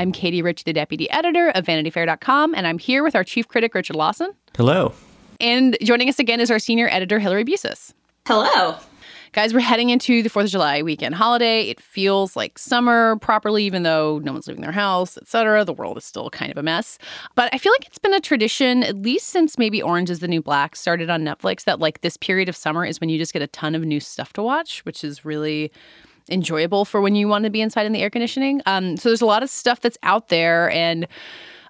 I'm Katie Rich, the deputy editor of VanityFair.com, and I'm here with our chief critic, Richard Lawson. Hello. And joining us again is our senior editor, Hillary Busis. Hello. Guys, we're heading into the 4th of July weekend holiday. It feels like summer properly, even though no one's leaving their house, etc. The world is still kind of a mess. But I feel like it's been a tradition, at least since maybe Orange is the New Black started on Netflix, that like this period of summer is when you just get a ton of new stuff to watch, which is really enjoyable for when you want to be inside in the air conditioning. Um, so there's a lot of stuff that's out there and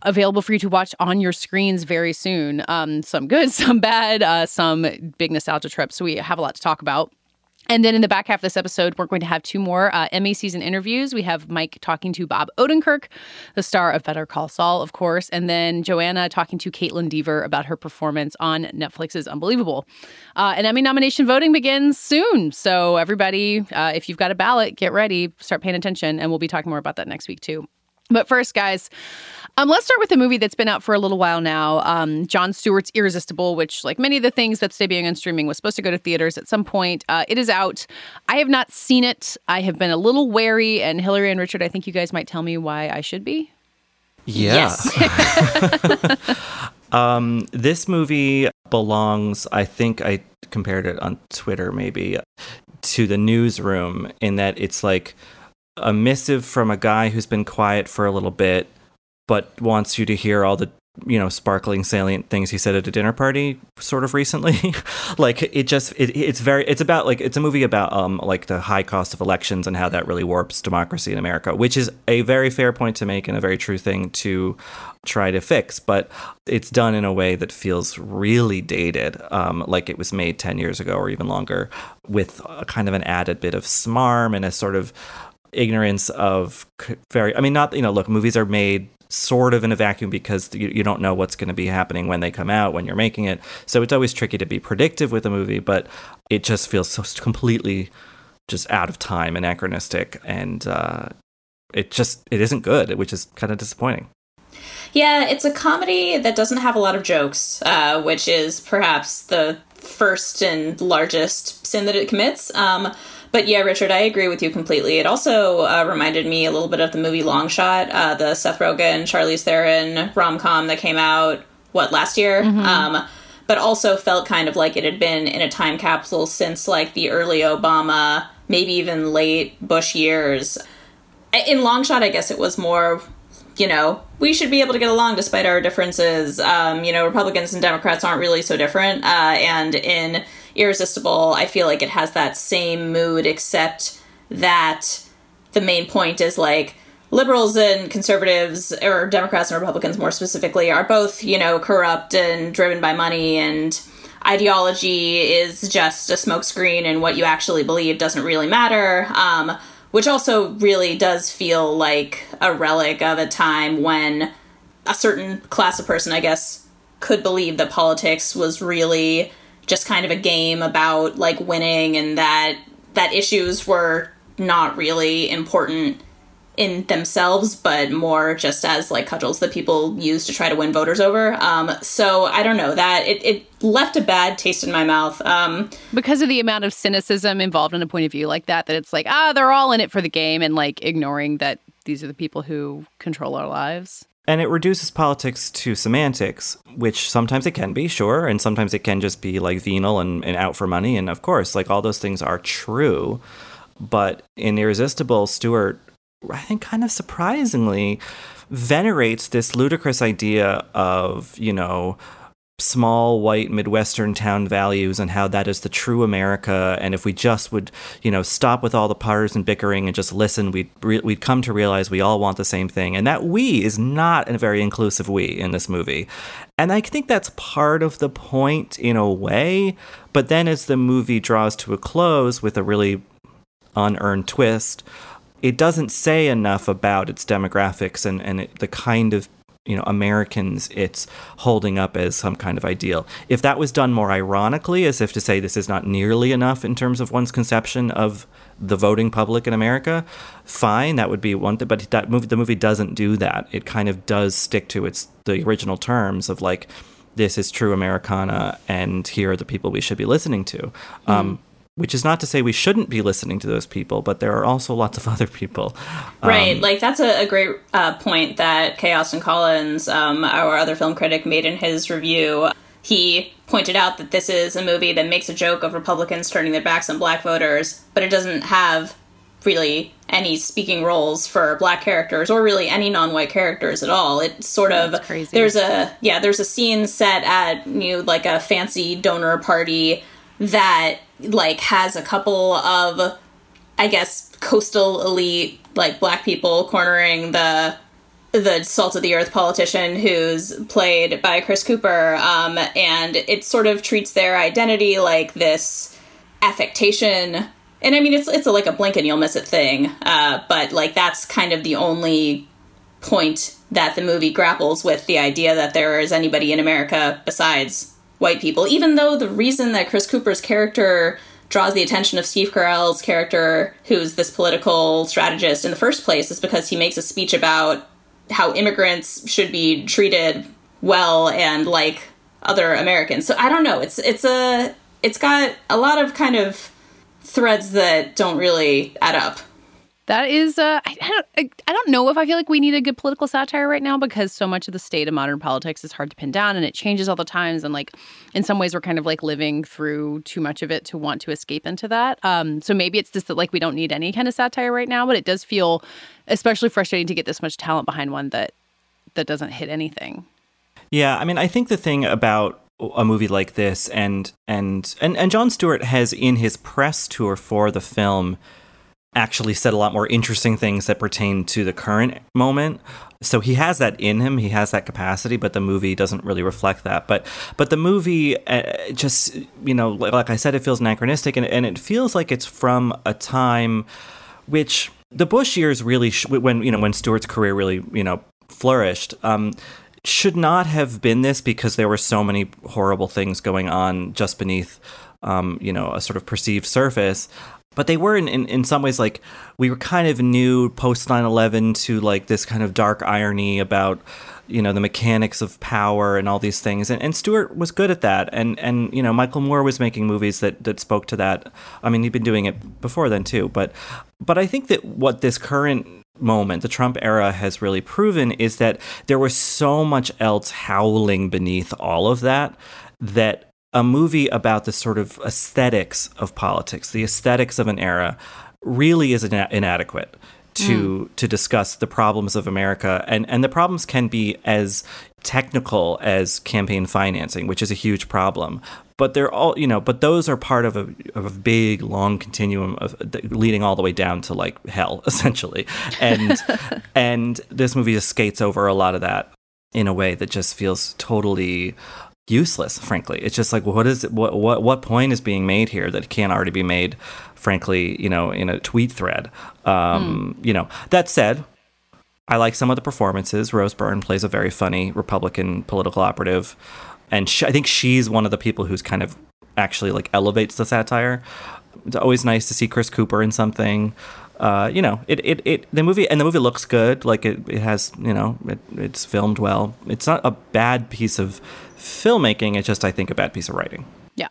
available for you to watch on your screens very soon. Um, some good, some bad, uh, some big nostalgia trips. So we have a lot to talk about. And then in the back half of this episode, we're going to have two more uh, Emmy season interviews. We have Mike talking to Bob Odenkirk, the star of Better Call Saul, of course, and then Joanna talking to Kaitlyn Dever about her performance on Netflix's Unbelievable. Uh, and Emmy nomination voting begins soon. So, everybody, uh, if you've got a ballot, get ready, start paying attention, and we'll be talking more about that next week, too. But first, guys, um, let's start with a movie that's been out for a little while now. Um, Jon Stewart's Irresistible, which, like many of the things that's debuting on streaming, was supposed to go to theaters at some point. Uh, it is out. I have not seen it. I have been a little wary, and Hillary and Richard, I think you guys might tell me why I should be. Yeah. Yes. um, this movie belongs, I think I compared it on Twitter maybe, to the newsroom in that it's like a missive from a guy who's been quiet for a little bit, but wants you to hear all the you know sparkling salient things he said at a dinner party sort of recently. Like it just it, it's very it's about like it's a movie about um like the high cost of elections and how that really warps democracy in america which is a very fair point to make and a very true thing to try to fix but it's done in a way that feels really dated um like it was made 10 years ago or even longer with a kind of an added bit of smarm and a sort of ignorance of very i mean not you know look movies are made sort of in a vacuum because you, you don't know what's going to be happening when they come out when you're making it. So it's always tricky to be predictive with a movie but it just feels so completely just out of time anachronistic and uh, it just it isn't good which is kind of disappointing. Yeah it's a comedy that doesn't have a lot of jokes uh, which is perhaps the first and largest sin that it commits. Um, but yeah, Richard, I agree with you completely. It also uh, reminded me a little bit of the movie Long Shot, uh, the Seth Rogen, Charlize Theron rom com that came out what last year. Mm-hmm. Um, but also felt kind of like it had been in a time capsule since like the early Obama, maybe even late Bush years. In Long Shot, I guess it was more you know, we should be able to get along despite our differences. Um, you know, Republicans and Democrats aren't really so different. Uh, and in Irresistible, I feel like it has that same mood, except that the main point is like liberals and conservatives, or Democrats and Republicans more specifically, are both, you know, corrupt and driven by money and ideology is just a smokescreen and what you actually believe doesn't really matter. Um, which also really does feel like a relic of a time when a certain class of person, I guess, could believe that politics was really just kind of a game about like winning and that that issues were not really important in themselves, but more just as like cudgels that people use to try to win voters over. Um, so I don't know that it, it left a bad taste in my mouth um, because of the amount of cynicism involved in a point of view like that. That it's like ah, they're all in it for the game, and like ignoring that these are the people who control our lives. And it reduces politics to semantics, which sometimes it can be, sure, and sometimes it can just be like venal and, and out for money. And of course, like all those things are true. But in Irresistible, Stewart I think kind of surprisingly venerates this ludicrous idea of, you know, small white midwestern town values and how that is the true america. And if we just would you know stop with all the partisan bickering and just listen we'd re- we'd come to realize we all want the same thing. And that we is not a very inclusive we in this movie. And i think that's part of the point in a way. But then as the movie draws to a close with a really unearned twist it doesn't say enough about its demographics and, and it, the kind of you know Americans it's holding up as some kind of ideal. If that was done more ironically, as if to say this is not nearly enough in terms of one's conception of the voting public in America, fine, that would be one thing. But that movie, the movie doesn't do that. It kind of does stick to its the original terms of like this is true Americana, and here are the people we should be listening to. Mm. Um, which is not to say we shouldn't be listening to those people, but there are also lots of other people. Right. Um, like, that's a, a great uh, point that K. Austin Collins, um, our other film critic, made in his review. He pointed out that this is a movie that makes a joke of Republicans turning their backs on black voters, but it doesn't have really any speaking roles for black characters or really any non-white characters at all. It's sort of there's a yeah, there's a scene set at you know, like a fancy donor party that like has a couple of I guess coastal elite like black people cornering the the salt of the earth politician who's played by Chris Cooper um, and it sort of treats their identity like this affectation. And I mean it's it's a, like a blink and you'll miss it thing uh, but like that's kind of the only point that the movie grapples with the idea that there is anybody in America besides white people, even though the reason that Chris Cooper's character draws the attention of Steve Carell's character, who's this political strategist in the first place, is because he makes a speech about how immigrants should be treated well and like other Americans. So I don't know. It's it's a it's got a lot of kind of threads that don't really add up. That is, uh, I, don't, I, don't know if I feel like we need a good political satire right now because so much of the state of modern politics is hard to pin down and it changes all the times. And like, in some ways, we're kind of like living through too much of it to want to escape into that. Um, so maybe it's just that like we don't need any kind of satire right now, but it does feel especially frustrating to get this much talent behind one that that doesn't hit anything. Yeah, I mean, I think the thing about a movie like this and and and and Jon Stewart has in his press tour for the film actually said a lot more interesting things that pertain to the current moment. So he has that in him, he has that capacity, but the movie doesn't really reflect that. But but the movie uh, just you know like I said it feels anachronistic and and it feels like it's from a time which the Bush years really sh- when you know when Stewart's career really, you know, flourished. Um, should not have been this because there were so many horrible things going on just beneath um, you know, a sort of perceived surface but they were in, in, in some ways like we were kind of new post 9-11 to like this kind of dark irony about you know the mechanics of power and all these things. And, and stewart was good at that. And and you know michael moore was making movies that that spoke to that. I mean he'd been doing it before then too. But but i think that what this current moment the trump era has really proven is that there was so much else howling beneath all of that that a movie about the sort of aesthetics of politics, the aesthetics of an era, really is ina- inadequate to mm. to discuss the problems of America, and and the problems can be as technical as campaign financing, which is a huge problem. But they're all you know, but those are part of a of a big long continuum of leading all the way down to like hell, essentially. And and this movie just skates over a lot of that in a way that just feels totally useless frankly it's just like what is it, what what what point is being made here that can't already be made frankly you know in a tweet thread um mm. you know that said i like some of the performances rose byrne plays a very funny republican political operative and she, i think she's one of the people who's kind of actually like elevates the satire it's always nice to see chris cooper in something uh, you know, it, it, it, the movie, and the movie looks good. Like it, it has, you know, it, it's filmed well. It's not a bad piece of filmmaking. It's just, I think, a bad piece of writing. Yeah.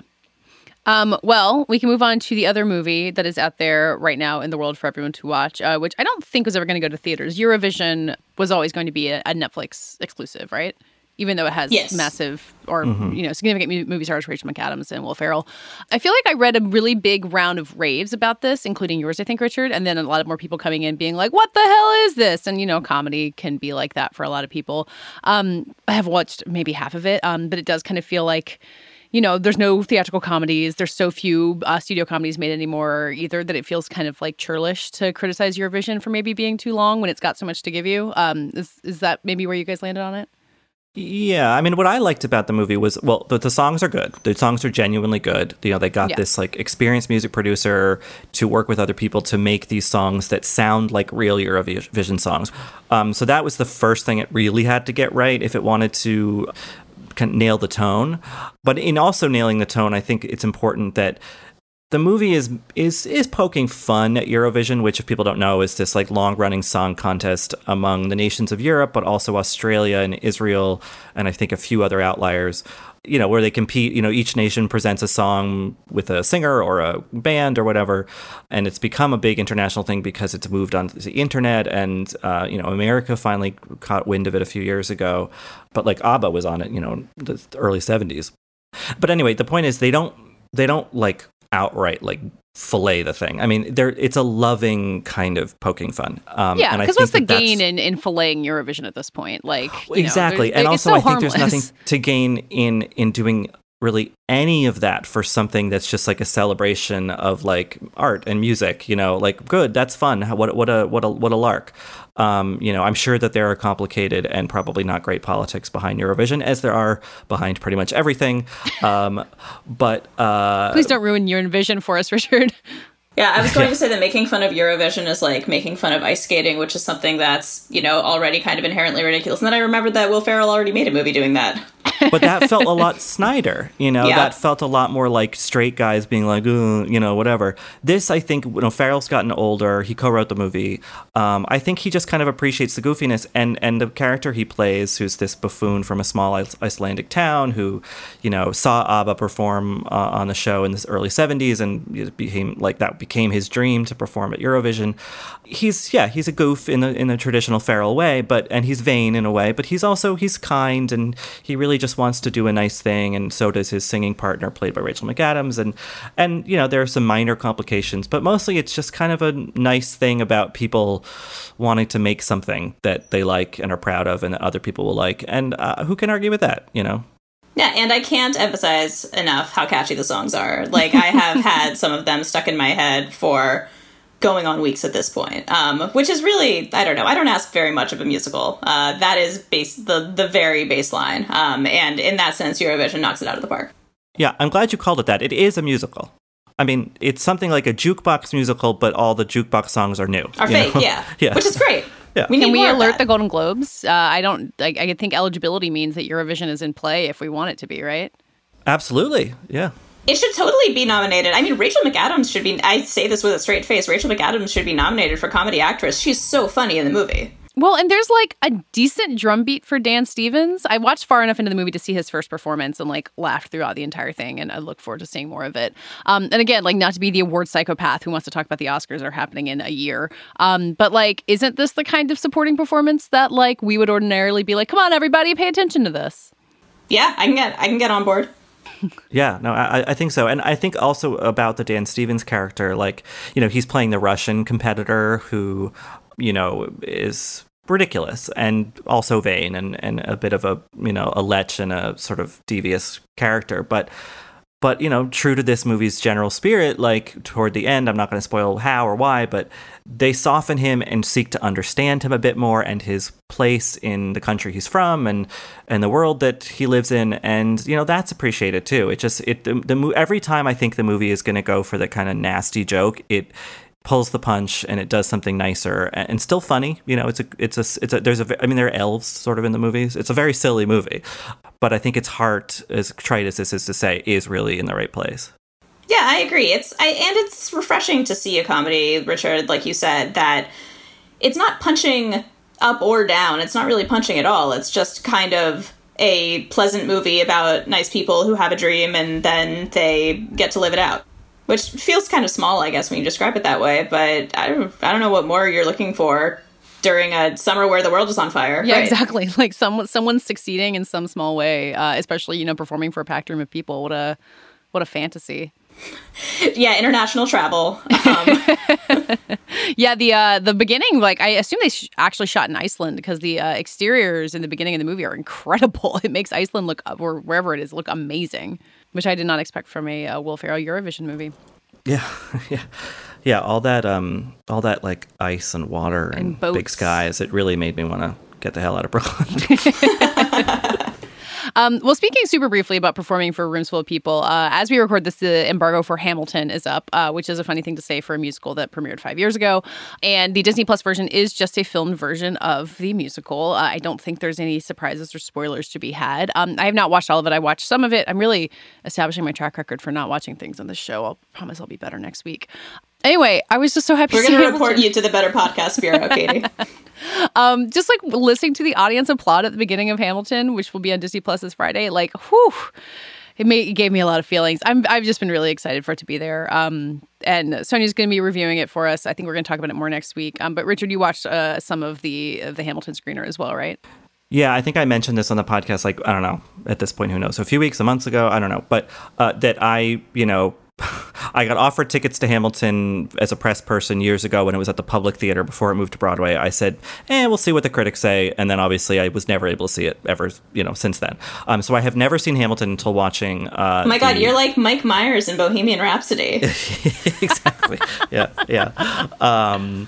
Um, well, we can move on to the other movie that is out there right now in the world for everyone to watch, uh, which I don't think was ever going to go to theaters. Eurovision was always going to be a, a Netflix exclusive, right? Even though it has Yes. massive or Mhm. you know significant movie stars Rachel McAdams and Will Ferrell. I feel like I read a really big round of raves about this, including yours, I think, Richard, and then a lot of more people coming in being like, "What the hell is this?" And you know, comedy can be like that for a lot of people. Um, I have watched maybe half of it, um, but it does kind of feel like you know, there's no theatrical comedies. There's so few uh, studio comedies made anymore either that it feels kind of like churlish to criticize Eurovision for maybe being too long when it's got so much to give you. Um, is, is that maybe where you guys landed on it? Yeah, I mean, what I liked about the movie was, well, the, the songs are good. The songs are genuinely good. You know, they got Yeah. this like experienced music producer to work with other people to make these songs that sound like real Eurovision songs. Um, so that was the first thing it really had to get right if it wanted to kind of nail the tone. But in also nailing the tone, I think it's important that the movie is is is poking fun at Eurovision, which if people don't know is this like long running song contest among the nations of Europe, but also Australia and Israel, and I think a few other outliers. You know, where they compete. You know, each nation presents a song with a singer or a band or whatever, and it's become a big international thing because it's moved onto the internet, and uh, you know, America finally caught wind of it a few years ago. But like ABBA was on it, you know, the early '70s. But anyway, the point is they don't they don't like outright like fillet the thing. I mean, there it's a loving kind of poking fun. Um, yeah, because what's the that gain in, in filleting Eurovision at this point? Like you know, exactly, there's- and also so I think there's nothing to gain in in doing really any of that for something that's just like a celebration of like art and music. You know, like good, that's fun. What what a what a what a lark. Um, you know, I'm sure that there are complicated and probably not great politics behind Eurovision, as there are behind pretty much everything. Um, but uh, Please don't ruin Eurovision for us, Richard. Yeah, I was going to say that making fun of Eurovision is like making fun of ice skating, which is something that's, you know, already kind of inherently ridiculous. And then I remembered that Will Ferrell already made a movie doing that. but that felt a lot Snyder, you know. Yeah. That felt a lot more like straight guys being like, you know, whatever. This, I think, you know, Ferrell's gotten older. He co-wrote the movie. Um, I think he just kind of appreciates the goofiness and and the character he plays, who's this buffoon from a small Ice- Icelandic town who, you know, saw ABBA perform uh, on the show in the early '70s and became like that became his dream to perform at Eurovision. He's yeah, he's a goof in a in the traditional Ferrell way, but and he's vain in a way, but he's also he's kind and he really just wants to do a nice thing, and so does his singing partner, played by Rachel McAdams, and and you know there are some minor complications, but mostly it's just kind of a nice thing about people wanting to make something that they like and are proud of, and that other people will like, and uh, who can argue with that, you know? Yeah, and I can't emphasize enough how catchy the songs are. Like, I have had some of them stuck in my head for going on weeks at this point, um, which is really, I don't know, I don't ask very much of a musical. Uh, that is base, the, the very baseline. Um, and in that sense, Eurovision knocks it out of the park. Yeah, I'm glad you called it that. It is a musical. I mean, it's something like a jukebox musical, but all the jukebox songs are new. Are you fake, yeah. yeah. Which is great. Yeah. We need Can we alert the Golden Globes? Uh, I don't. I, I think eligibility means that Eurovision is in play if we want it to be, right? Absolutely. Yeah. It should totally be nominated. I mean, Rachel McAdams should be. I say this with a straight face. Rachel McAdams should be nominated for comedy actress. She's so funny in the movie. Well, and there's like a decent drum beat for Dan Stevens. I watched far enough into the movie to see his first performance and like laughed throughout the entire thing, and I look forward to seeing more of it. Um, and again, like not to be the award psychopath who wants to talk about the Oscars that are happening in a year, um, but like, isn't this the kind of supporting performance that like we would ordinarily be like, come on, everybody, pay attention to this? Yeah, I can get. I can get on board. Yeah, no, I, I think so. And I think also about the Dan Stevens character, like, you know, he's playing the Russian competitor who, you know, is ridiculous and also vain and, and a bit of a, you know, a lech and a sort of devious character. But, but, you know, true to this movie's general spirit, like toward the end, I'm not going to spoil how or why, but they soften him and seek to understand him a bit more and his place in the country he's from and and the world that he lives in and you know that's appreciated too it just it the, the every time i think the movie is going to go for the kind of nasty joke it pulls the punch and it does something nicer and, still funny you know it's a it's a it's a there's a I mean there are elves sort of in the movies it's a very silly movie but i think its heart as trite as this is to say is really in the right place Yeah, I agree. It's I, and it's refreshing to see a comedy, Richard, like you said, that it's not punching up or down. It's not really punching at all. It's just kind of a pleasant movie about nice people who have a dream and then they get to live it out. Which feels kind of small, I guess, when you describe it that way. But I don't, I don't know what more you're looking for during a summer where the world is on fire. Yeah, right. exactly. Like someone someone's succeeding in some small way, uh, especially you know performing for a packed room of people. What a what a fantasy. Yeah, international travel. Um, Yeah, the uh, the beginning, like I assume they sh- actually shot in Iceland because the uh, exteriors in the beginning of the movie are incredible. It makes Iceland look, or wherever it is, look amazing, which I did not expect from a uh, Will Ferrell Eurovision movie. Yeah, yeah, yeah. All that, um, all that like ice and water and, And big skies. It really made me want to get the hell out of Brooklyn. Um, well, speaking super briefly about performing for rooms full of people, uh, as we record this, the embargo for Hamilton is up, uh, which is a funny thing to say for a musical that premiered five years ago. And the Disney Plus version is just a filmed version of the musical. Uh, I don't think there's any surprises or spoilers to be had. Um, I have not watched all of it. I watched some of it. I'm really establishing my track record for not watching things on this show. I'll promise I'll be better next week. Anyway, I was just so happy we're to going to report you to the Better Podcast Bureau, Katie. Um, just like listening to the audience applaud at the beginning of Hamilton, which will be on Disney Plus this Friday, like, whew, it, made, it gave me a lot of feelings. I'm, I've just been really excited for it to be there. Um, and Sonia's going to be reviewing it for us. I think we're going to talk about it more next week. Um, but Richard, you watched uh, some of the of the Hamilton screener as well, right? Yeah, I think I mentioned this on the podcast. Like, I don't know at this point, who knows? So a few weeks, a months ago, I don't know, but uh, that I, you know, I got offered tickets to Hamilton as a press person years ago when it was at the Public Theater before it moved to Broadway. I said, "Eh, we'll see what the critics say," and then obviously I was never able to see it ever, you know, since then. Um, so I have never seen Hamilton until watching. Uh, Oh my God, the- you're like Mike Myers in Bohemian Rhapsody. exactly. Yeah, yeah. Um,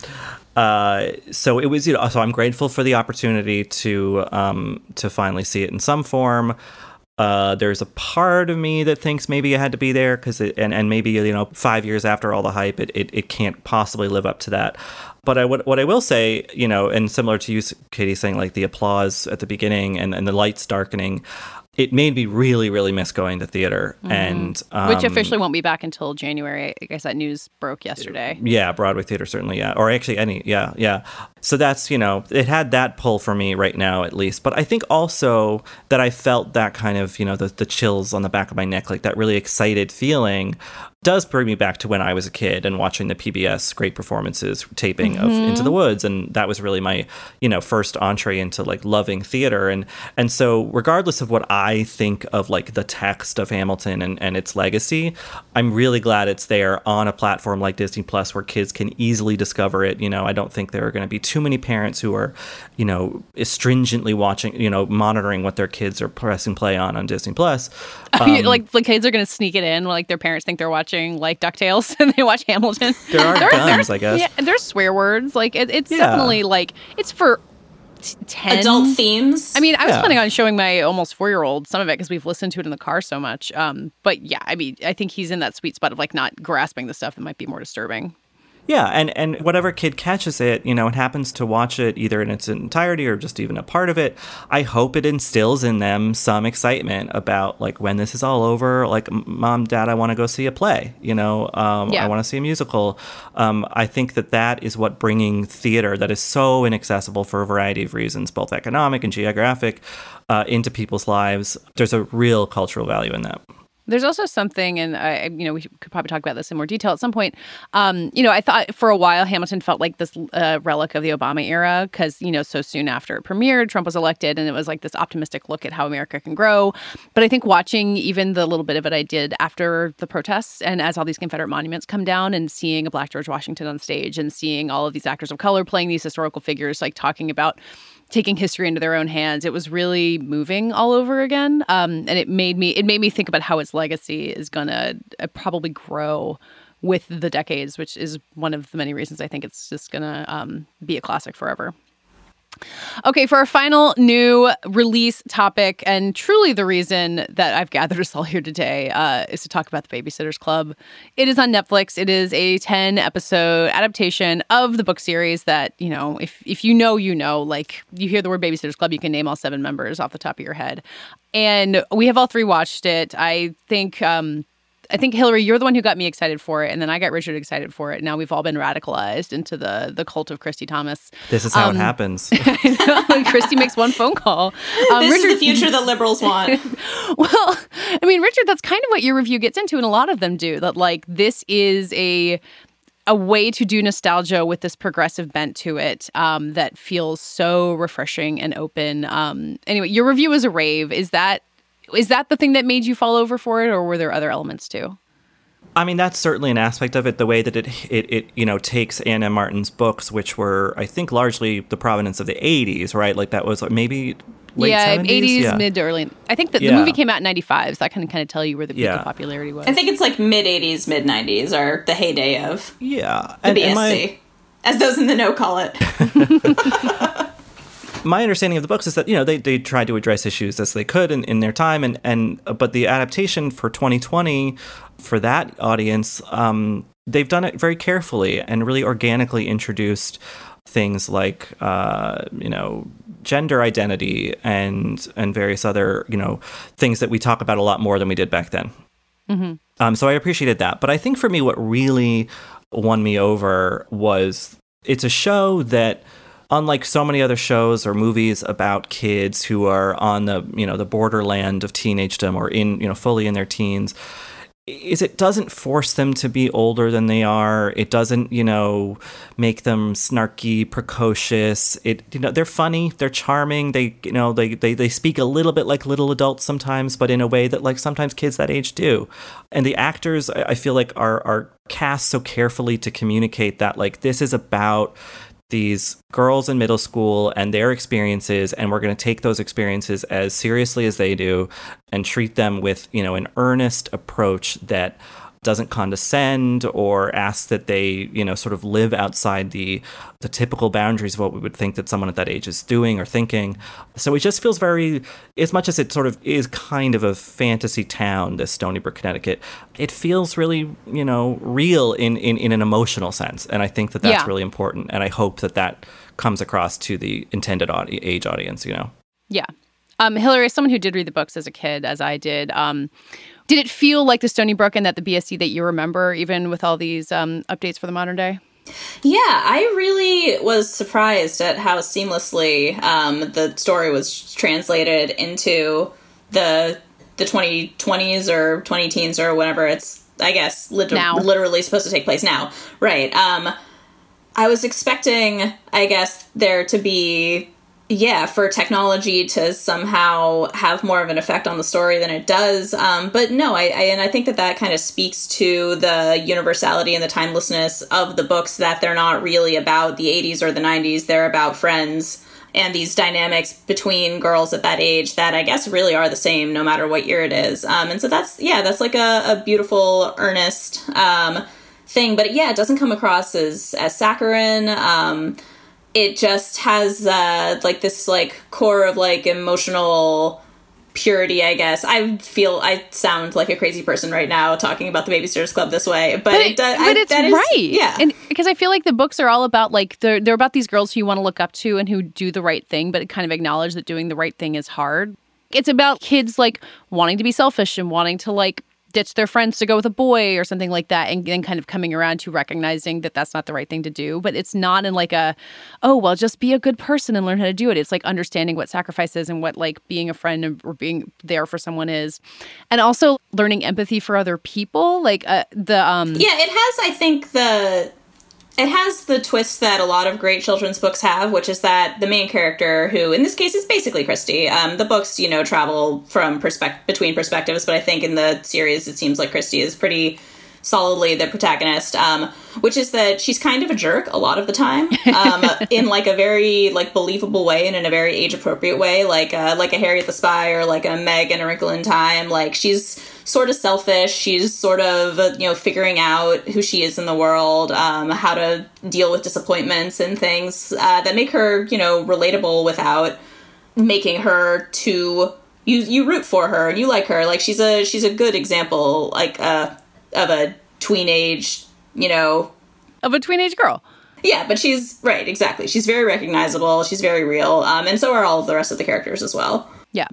uh, so it was, you know, so I'm grateful for the opportunity to um, to finally see it in some form. Uh, there's a part of me that thinks maybe it had to be there because and, and maybe you know five years after all the hype it, it, it can't possibly live up to that. But I, what, what I will say you know and similar to you Katie saying like the applause at the beginning and, and the lights darkening it made me really really miss going to theater and um, which officially won't be back until January. I guess that news broke yesterday. yeah, Broadway theater certainly, yeah, or actually any, yeah, yeah. So that's you know, it had that pull for me right now at least. But I think also that I felt that kind of you know the the chills on the back of my neck, like that really excited feeling, does bring me back to when I was a kid and watching the PBS great performances taping of Into the Woods, and that was really my you know first entree into like loving theater, and and so regardless of what I think of like the text of Hamilton and and its legacy, I'm really glad it's there on a platform like Disney Plus where kids can easily discover it. You know, I don't think there are going to be too many parents who are, you know, stringently watching, you know, monitoring what their kids are pressing play on on Disney Plus. Um, like the kids are going to sneak it in, like their parents think they're watching like Ducktales and they watch Hamilton. There are There- guns, there's- I guess. Yeah, and there's swear words. Like it, it's Yeah. definitely like it's for t- ten Adult themes. I mean, I was Yeah. planning on showing my almost four year old some of it because we've listened to it in the car so much. Um, but yeah, I mean, I think he's in that sweet spot of like not grasping the stuff that might be more disturbing. Yeah, and and whatever kid catches it, you know, and happens to watch it either in its entirety or just even a part of it, I hope it instills in them some excitement about like when this is all over, like mom, dad, I want to go see a play. You know, um, Yeah. I want to see a musical. Um, I think that that is what bringing theater that is so inaccessible for a variety of reasons, both economic and geographic, uh, into people's lives. There's a real cultural value in that. There's also something, and I, you know, we could probably talk about this in more detail at some point. Um, you know, I thought for a while Hamilton felt like this uh, relic of the Obama era because, you know, so soon after it premiered, Trump was elected, and it was like this optimistic look at how America can grow. But I think watching even the little bit of it I did after the protests, and as all these Confederate monuments come down, and seeing a Black George Washington on stage, and seeing all of these actors of color playing these historical figures, like talking about taking history into their own hands it was really moving all over again um, and it made me it made me think about how its legacy is gonna uh, probably grow with the decades which is one of the many reasons i think it's just gonna um, be a classic forever Okay, for our final new release topic, and truly the reason that I've gathered us all here today uh, is to talk about the Babysitters Club. It is on Netflix. It is a 10 episode adaptation of the book series that, you know, if, if you know, you know, like you hear the word Babysitters Club, you can name all seven members off the top of your head. And we have all three watched it. I think. Um, I think Hillary, you're the one who got me excited for it, and then I got Richard excited for it. Now we've all been radicalized into the the cult of Kristy Thomas. This is how Um, it happens. Kristy makes one phone call. Um, this Richard, is the future that liberals want. well, I mean, Richard, that's kind of what your review gets into, and a lot of them do. That like this is a a way to do nostalgia with this progressive bent to it um, that feels so refreshing and open. Um, anyway, your review was a rave. Is that is that the thing that made you fall over for it, or were there other elements too? I mean, that's certainly an aspect of it. The way that it it, it you know takes Anna Martin's books, which were I think largely the provenance of the '80s, right? Like that was maybe late yeah, 70s? 80s, Yeah. mid to early. I think that the movie came out in 95, so that can kind of tell you where the peak Yeah. of popularity was. I think it's like mid 80s, mid 90s or the heyday of Yeah, the and, BSC, and my as those in the know call it. my understanding of the books is that you know they, they tried to address issues as they could in, in their time and and uh, but the adaptation for 2020 for that audience um, they've done it very carefully and really organically introduced things like uh, you know gender identity and and various other you know things that we talk about a lot more than we did back then um, so I appreciated that. But I think for me, what really won me over was it's a show that, unlike so many other shows or movies about kids who are on the you know the borderland of teenagedom or in you know fully in their teens, is it doesn't force them to be older than they are. It doesn't you know make them snarky, precocious. It you know they're funny, they're charming. They you know they they they speak a little bit like little adults sometimes, but in a way that like sometimes kids that age do. And the actors I feel like are are cast so carefully to communicate that like this is about these girls in middle school and their experiences and we're going to take those experiences as seriously as they do and treat them with you know an earnest approach that doesn't condescend or ask that they you know sort of live outside the the typical boundaries of what we would think that someone at that age is doing or thinking so it just feels very as much as it sort of is kind of a fantasy town this stoneybrook connecticut it feels really you know real in in, in an emotional sense and i think that that's Yeah. really important and i hope that that comes across to the intended audi- age audience you know Yeah. Um, Hillary, as someone who did read the books as a kid, as I did, um, did it feel like the Stoneybrook and that the BSC that you remember, even with all these um, updates for the modern day? Yeah, I really was surprised at how seamlessly um, the story was translated into the the 2020s or 20 teens or whatever it's I guess lit- literally supposed to take place now. Right. Um I was expecting I guess there to be yeah, for technology to somehow have more of an effect on the story than it does. Um, but no, I, I and I think that that kind of speaks to the universality and the timelessness of the books that they're not really about the 80s or the 90s. They're about friends and these dynamics between girls at that age that I guess really are the same no matter what year it is. Um, and so that's yeah, that's like a, a beautiful, earnest um, thing. But yeah, it doesn't come across as as saccharine. It just has uh like this like core of like emotional purity i guess i feel i sound like a crazy person right now talking about the babysitters club this way but, it, does but it's that is- right. yeah And because I feel like the books are all about like they're they're about these girls who you want to look up to and who do the right thing, but kind of acknowledge that doing the right thing is hard. It's about kids like wanting to be selfish and wanting to like ditch their friends to go with a boy or something like that and then kind of coming around to recognizing that that's not the right thing to do. But it's not in like a oh well just be a good person and learn how to do it. It's like understanding what sacrifice is and what like being a friend or being there for someone is. And also learning empathy for other people like uh, the um yeah it has i think the it has the twist that a lot of great children's books have, which is that the main character, who in this case is basically Kristy, um, the books, you know, travel from perspective between perspectives, but I think in the series it seems like Kristy is pretty solidly the protagonist, um, which is that she's kind of a jerk a lot of the time, um, in like a very like believable way and in a very age appropriate way, like uh, like a Harriet the Spy or like a Meg and a Wrinkle in Time. Like she's sort of selfish. She's sort of you know figuring out who she is in the world, um, how to deal with disappointments and things uh, that make her you know relatable without making her too. You you root for her and you like her. Like she's a she's a good example like uh, of a tween age you know of a teenage girl yeah, but she's right, exactly. She's very recognizable. She's very real, um, and so are all of the rest of the characters as well. Yeah.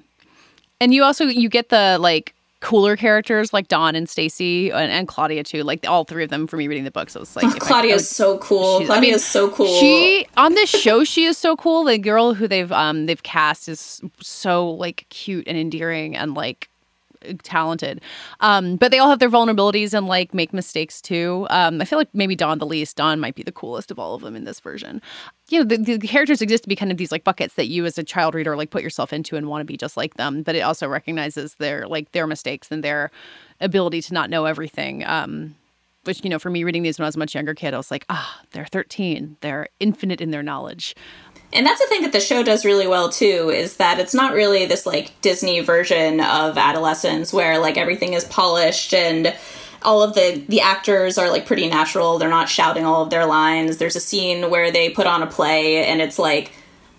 And you also you get the like cooler characters like Dawn and Stacy and, and Claudia too. Like all three of them for me reading the books. So it's like if I- I Claudia's would- so cool. Claudia I mean, so cool. She on this show she is so cool. The girl who they've um they've cast is so like cute and endearing and like talented. Um, but they all have their vulnerabilities and like make mistakes too. Um, I feel like maybe Dawn the least. Dawn might be the coolest of all of them in this version. You know, the, the characters exist to be kind of these like buckets that you as a child reader like put yourself into and want to be just like them. But it also recognizes their like their mistakes and their ability to not know everything. Um, which you know, for me reading these when I was a much younger kid, I was like, ah, they're 13. They're infinite in their knowledge. And that's the thing that the show does really well too is that it's not really this like Disney version of adolescence where like everything is polished and all of the the actors are like pretty natural. They're not shouting all of their lines. There's a scene where they put on a play and it's like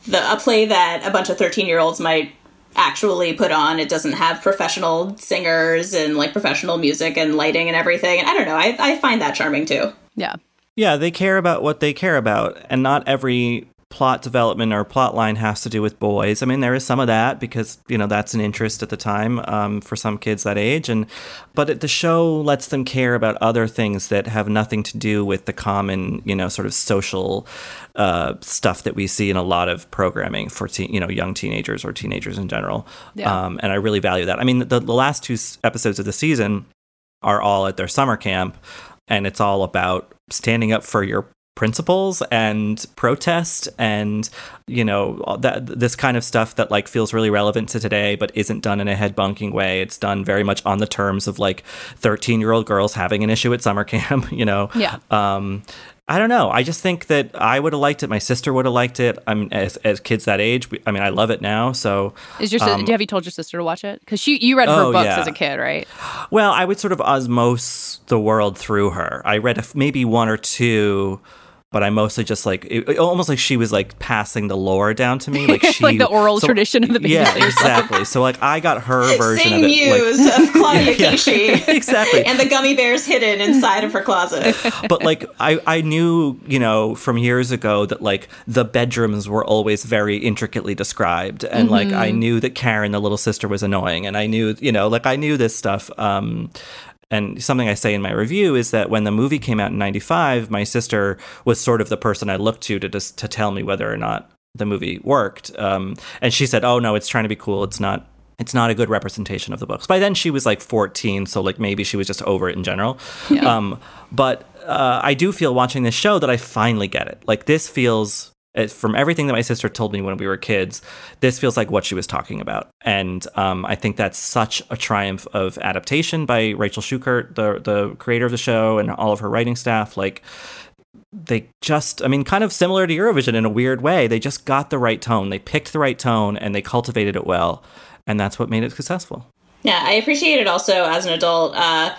the a play that a bunch of 13-year-olds might actually put on. It doesn't have professional singers and like professional music and lighting and everything. And I don't know. I, I find that charming too. Yeah. Yeah, they care about what they care about, and not every plot development or plot line has to do with boys. I mean, there is some of that because you know that's an interest at the time um, for some kids that age, and but it, the show lets them care about other things that have nothing to do with the common you know sort of social uh, stuff that we see in a lot of programming for teen, you know young teenagers or teenagers in general. Yeah. Um, and I really value that. I mean, the, the last two episodes of the season are all at their summer camp, and it's all about standing up for your principles and protest and you know that this kind of stuff that like feels really relevant to today but isn't done in a head bunking way it's done very much on the terms of like 13 year old girls having an issue at summer camp you know Yeah. um I don't know. I just think that I would have liked it. My sister would have liked it. I mean, as, as kids that age, we, I mean, I love it now. So, Is your um, have you told your sister to watch it? Because she you read her Oh, books yeah. as a kid, right? Well, I would sort of osmose the world through her. I read a maybe one or two, but I mostly just like it, it- almost like she was like passing the lore down to me, like she Like the oral so- tradition of the Yeah, exactly. So like I got her version Sing of it. like- Muse of Claudia Yeah. Kishi. exactly. and the gummy bears hidden inside of her closet. but like I, I knew you know from years ago that like the bedrooms were always very intricately described and like i knew that karen the little sister was annoying and i knew you know like i knew this stuff um and something I say in my review is that when the movie came out in '95, my sister was sort of the person I looked to to just to tell me whether or not the movie worked. Um, and she said, "Oh no, it's trying to be cool. It's not. It's not a good representation of the books." By then, she was like 14, so like maybe she was just over it in general. Um, but uh, I do feel watching this show that I finally get it. Like this feels. Uh, From everything that my sister told me when we were kids, this feels like what she was talking about, and um, I think that's such a triumph of adaptation by Rachel Shukert, the the creator of the show, and all of her writing staff. Like they just, I mean, kind of similar to Eurovision in a weird way. They just got the right tone. They picked the right tone and they cultivated it well. And that's what made it successful. Yeah, I appreciate it also as an adult. Uh,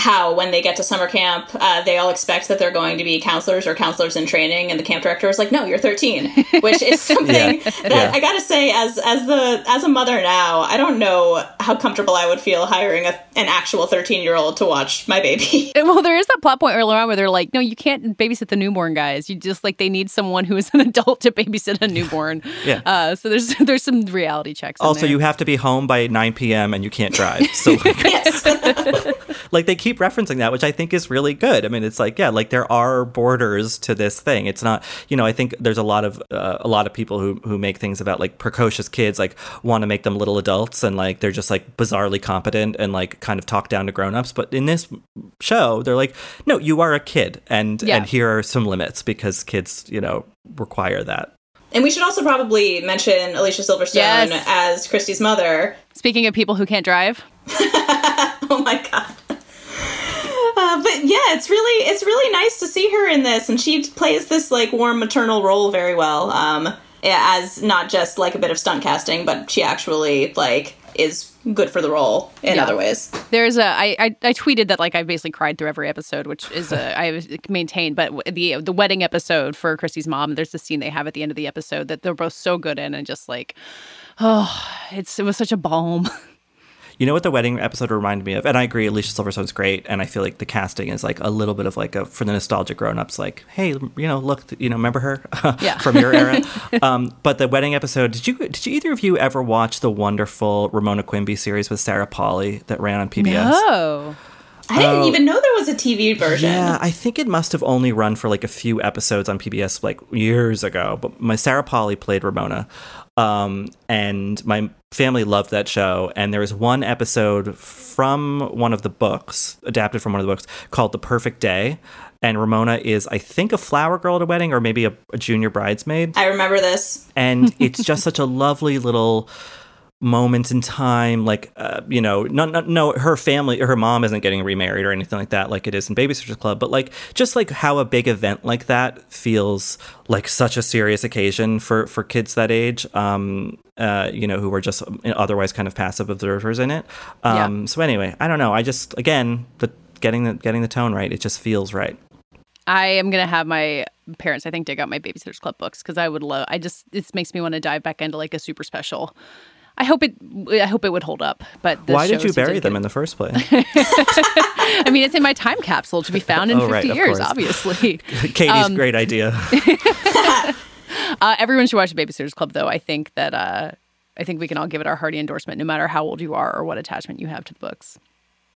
how when they get to summer camp, uh, they all expect that they're going to be counselors or counselors in training, and the camp director is like, "No, you're 13," which is something Yeah. that Yeah. I gotta say, as as the as a mother now, I don't know how comfortable I would feel hiring a, an actual 13 year old to watch my baby. Well, there is that plot point earlier on where they're like, no, you can't babysit the newborn guys. You just like they need someone who is an adult to babysit a newborn. Yeah. Uh, so there's there's some reality checks. in Also, there. you have to be home by 9 p.m. and you can't drive. So, like, yes. Like they keep referencing that, which I think is really good. I mean, it's like, yeah, like there are borders to this thing. It's not, you know, I think there's a lot of uh, a lot of people who who make things about like precocious kids, like want to make them little adults, and like they're just like bizarrely competent and like kind of talk down to grown-ups. But in this show, they're like, no, you are a kid, and Yeah. and here are some limits because kids, you know, require that. And we should also probably mention Alicia Silverstone Yes. as Kristy's mother. Speaking of people who can't drive, Oh my god. Yeah, it's really it's really nice to see her in this, and she plays this like warm maternal role very well. Um, as not just like a bit of stunt casting, but she actually like is good for the role in Yeah. other ways. there's a I, I I tweeted that like I basically cried through every episode, which is a I maintained. But the the wedding episode for Kristy's mom, there's a scene they have at the end of the episode that they're both so good in, and just like, oh, it's it was such a balm. You know what the wedding episode reminded me of? And I agree, Alicia Silverstone's great, and I feel like the casting is like a little bit of like a for the nostalgic grown-ups, like, hey, you know, look, you know, remember her Yeah. from your era. um, but the wedding episode, did you did you either of you ever watch the wonderful Ramona Quimby series with Sarah Polley that ran on PBS? Oh, I didn't even know there was a TV version. Yeah, I think it must have only run for like a few episodes on PBS like years ago. But my Sarah Polley played Ramona. Um, and my family loved that show. And there was one episode from one of the books, adapted from one of the books, called The Perfect Day. And Ramona is, I think, a flower girl at a wedding or maybe a, a junior bridesmaid. I remember this. And it's just such a lovely little moment in time like uh, you know not, not no her family her mom isn't getting remarried or anything like that like it is in babysitters club but like just like how a big event like that feels like such a serious occasion for for kids that age um uh you know who are just otherwise kind of passive observers in it um Yeah. so anyway i don't know i just again the getting the getting the tone right it just feels right I am gonna have my parents, I think, dig out my Babysitters Club books because I would love. I just this makes me want to dive back into like a super special. I hope it. I hope it would hold up. But the why did you bury them in the first place I mean, it's in my time capsule to be found in Oh, 50 right, years, course. obviously. katie's Um, great idea Uh, everyone should watch the Babysitters Club, though. I think that uh, I think we can all give it our hearty endorsement, no matter how old you are or what attachment you have to the books.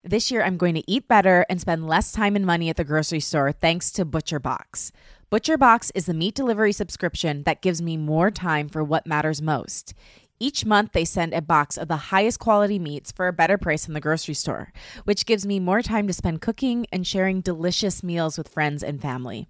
This year, I'm going to eat better and spend less time and money at the grocery store thanks to Butcher Box. Butcher Box is the meat delivery subscription that gives me more time for what matters most. Each month, they send a box of the highest quality meats for a better price in the grocery store, which gives me more time to spend cooking and sharing delicious meals with friends and family.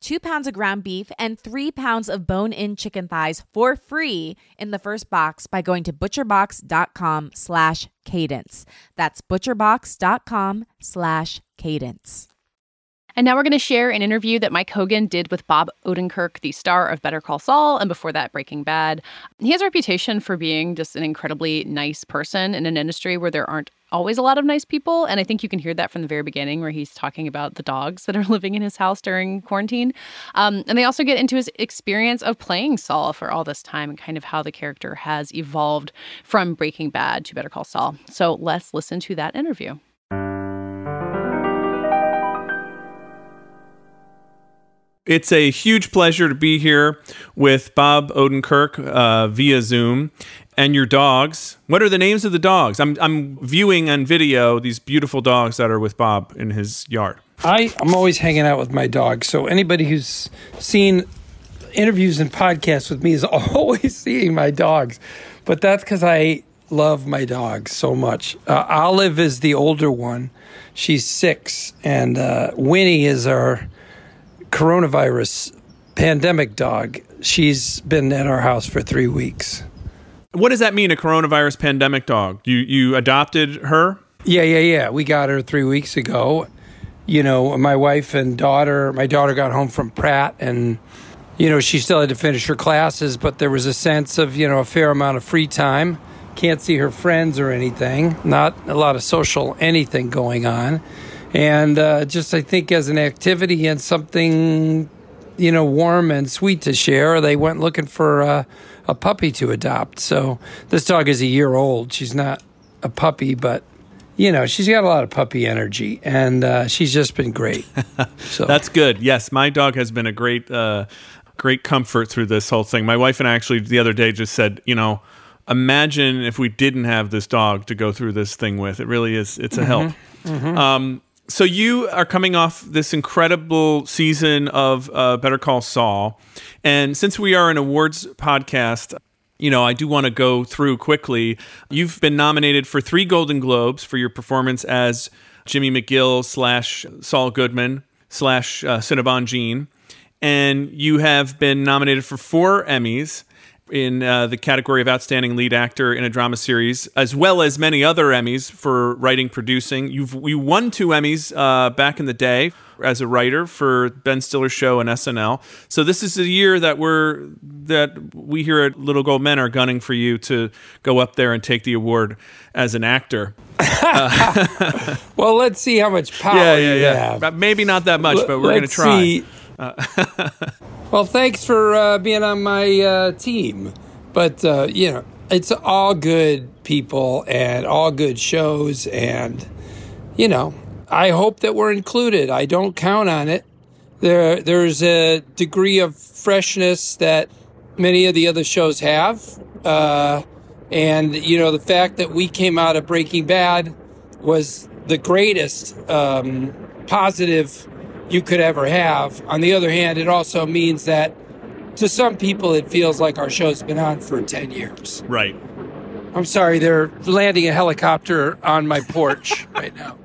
two pounds of ground beef, and three pounds of bone-in chicken thighs for free in the first box by going to butcherbox.com slash cadence. That's butcherbox.com slash cadence. And now we're going to share an interview that Mike Hogan did with Bob Odenkirk, the star of Better Call Saul, and before that, Breaking Bad. He has a reputation for being just an incredibly nice person in an industry where there aren't always a lot of nice people. And I think you can hear that from the very beginning, where he's talking about the dogs that are living in his house during quarantine. Um, and they also get into his experience of playing Saul for all this time and kind of how the character has evolved from Breaking Bad to Better Call Saul. So let's listen to that interview. It's a huge pleasure to be here with Bob Odenkirk uh, via Zoom and your dogs. What are the names of the dogs? I'm, I'm viewing on video these beautiful dogs that are with Bob in his yard. I, I'm always hanging out with my dog. So anybody who's seen interviews and podcasts with me is always seeing my dogs. But that's because I love my dogs so much. Uh, Olive is the older one. She's six. And uh, Winnie is our coronavirus pandemic dog. She's been at our house for three weeks. What does that mean, a coronavirus pandemic dog? You, you adopted her? Yeah, yeah, yeah. We got her three weeks ago. You know, my wife and daughter, my daughter got home from Pratt and, you know, she still had to finish her classes, but there was a sense of, you know, a fair amount of free time. Can't see her friends or anything, not a lot of social anything going on. And uh, just, I think, as an activity and something, you know, warm and sweet to share, they went looking for uh, a puppy to adopt. So this dog is a year old. She's not a puppy, but you know, she's got a lot of puppy energy, and uh, she's just been great. So That's good. Yes, my dog has been a great, uh, great comfort through this whole thing. My wife and I actually the other day just said, you know, imagine if we didn't have this dog to go through this thing with. It really is. It's a help. Um, so you are coming off this incredible season of uh, Better Call Saul, and since we are an awards podcast, you know I do want to go through quickly. You've been nominated for three Golden Globes for your performance as Jimmy McGill slash Saul Goodman slash uh, Cinnabon Jean, and you have been nominated for four Emmys. In uh, the category of Outstanding Lead Actor in a Drama Series, as well as many other Emmys for writing, producing. You've you won two Emmys uh, back in the day as a writer for Ben Stiller's show and SNL. So this is a year that we're that we here at Little Gold Men are gunning for you to go up there and take the award as an actor. Uh, well, let's see how much power yeah, yeah, you yeah. have. Maybe not that much, but we're going to try. see. well, thanks for uh, being on my uh, team. But, uh, you know, it's all good people and all good shows. And, you know, I hope that we're included. I don't count on it. There, there's a degree of freshness that many of the other shows have. Uh, and, you know, the fact that we came out of Breaking Bad was the greatest um, positive you could ever have. On the other hand, it also means that to some people, it feels like our show's been on for 10 years. Right. I'm sorry, they're landing a helicopter on my porch right now.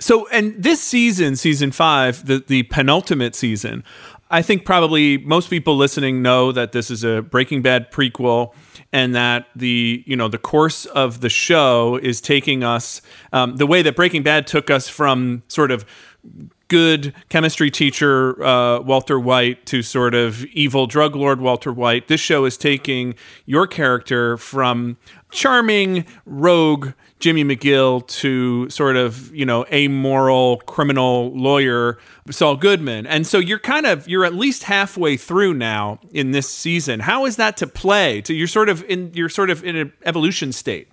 So, and this season, season five, the, the penultimate season, I think probably most people listening know that this is a Breaking Bad prequel and that the you know the course of the show is taking us um, the way that Breaking Bad took us from sort of good chemistry teacher uh, Walter White to sort of evil drug lord Walter White. This show is taking your character from charming rogue Jimmy McGill to sort of you know amoral criminal lawyer Saul Goodman, and so you're kind of you're at least halfway through now in this season. How is that to play? To you're sort of in you're sort of in an evolution state.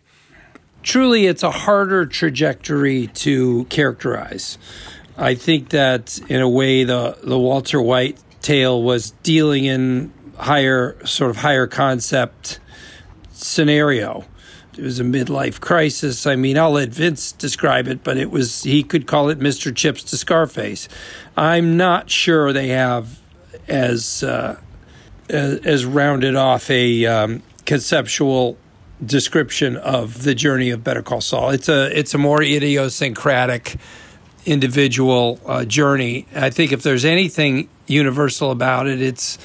Truly, it's a harder trajectory to characterize. I think that in a way, the the Walter White tale was dealing in higher sort of higher concept scenario. It was a midlife crisis. I mean, I'll let Vince describe it, but it was he could call it Mr. Chips to Scarface. I'm not sure they have as uh, as, rounded off a um, conceptual description of the journey of Better Call Saul. It's a it's a more idiosyncratic individual uh, journey. I think if there's anything universal about it, it's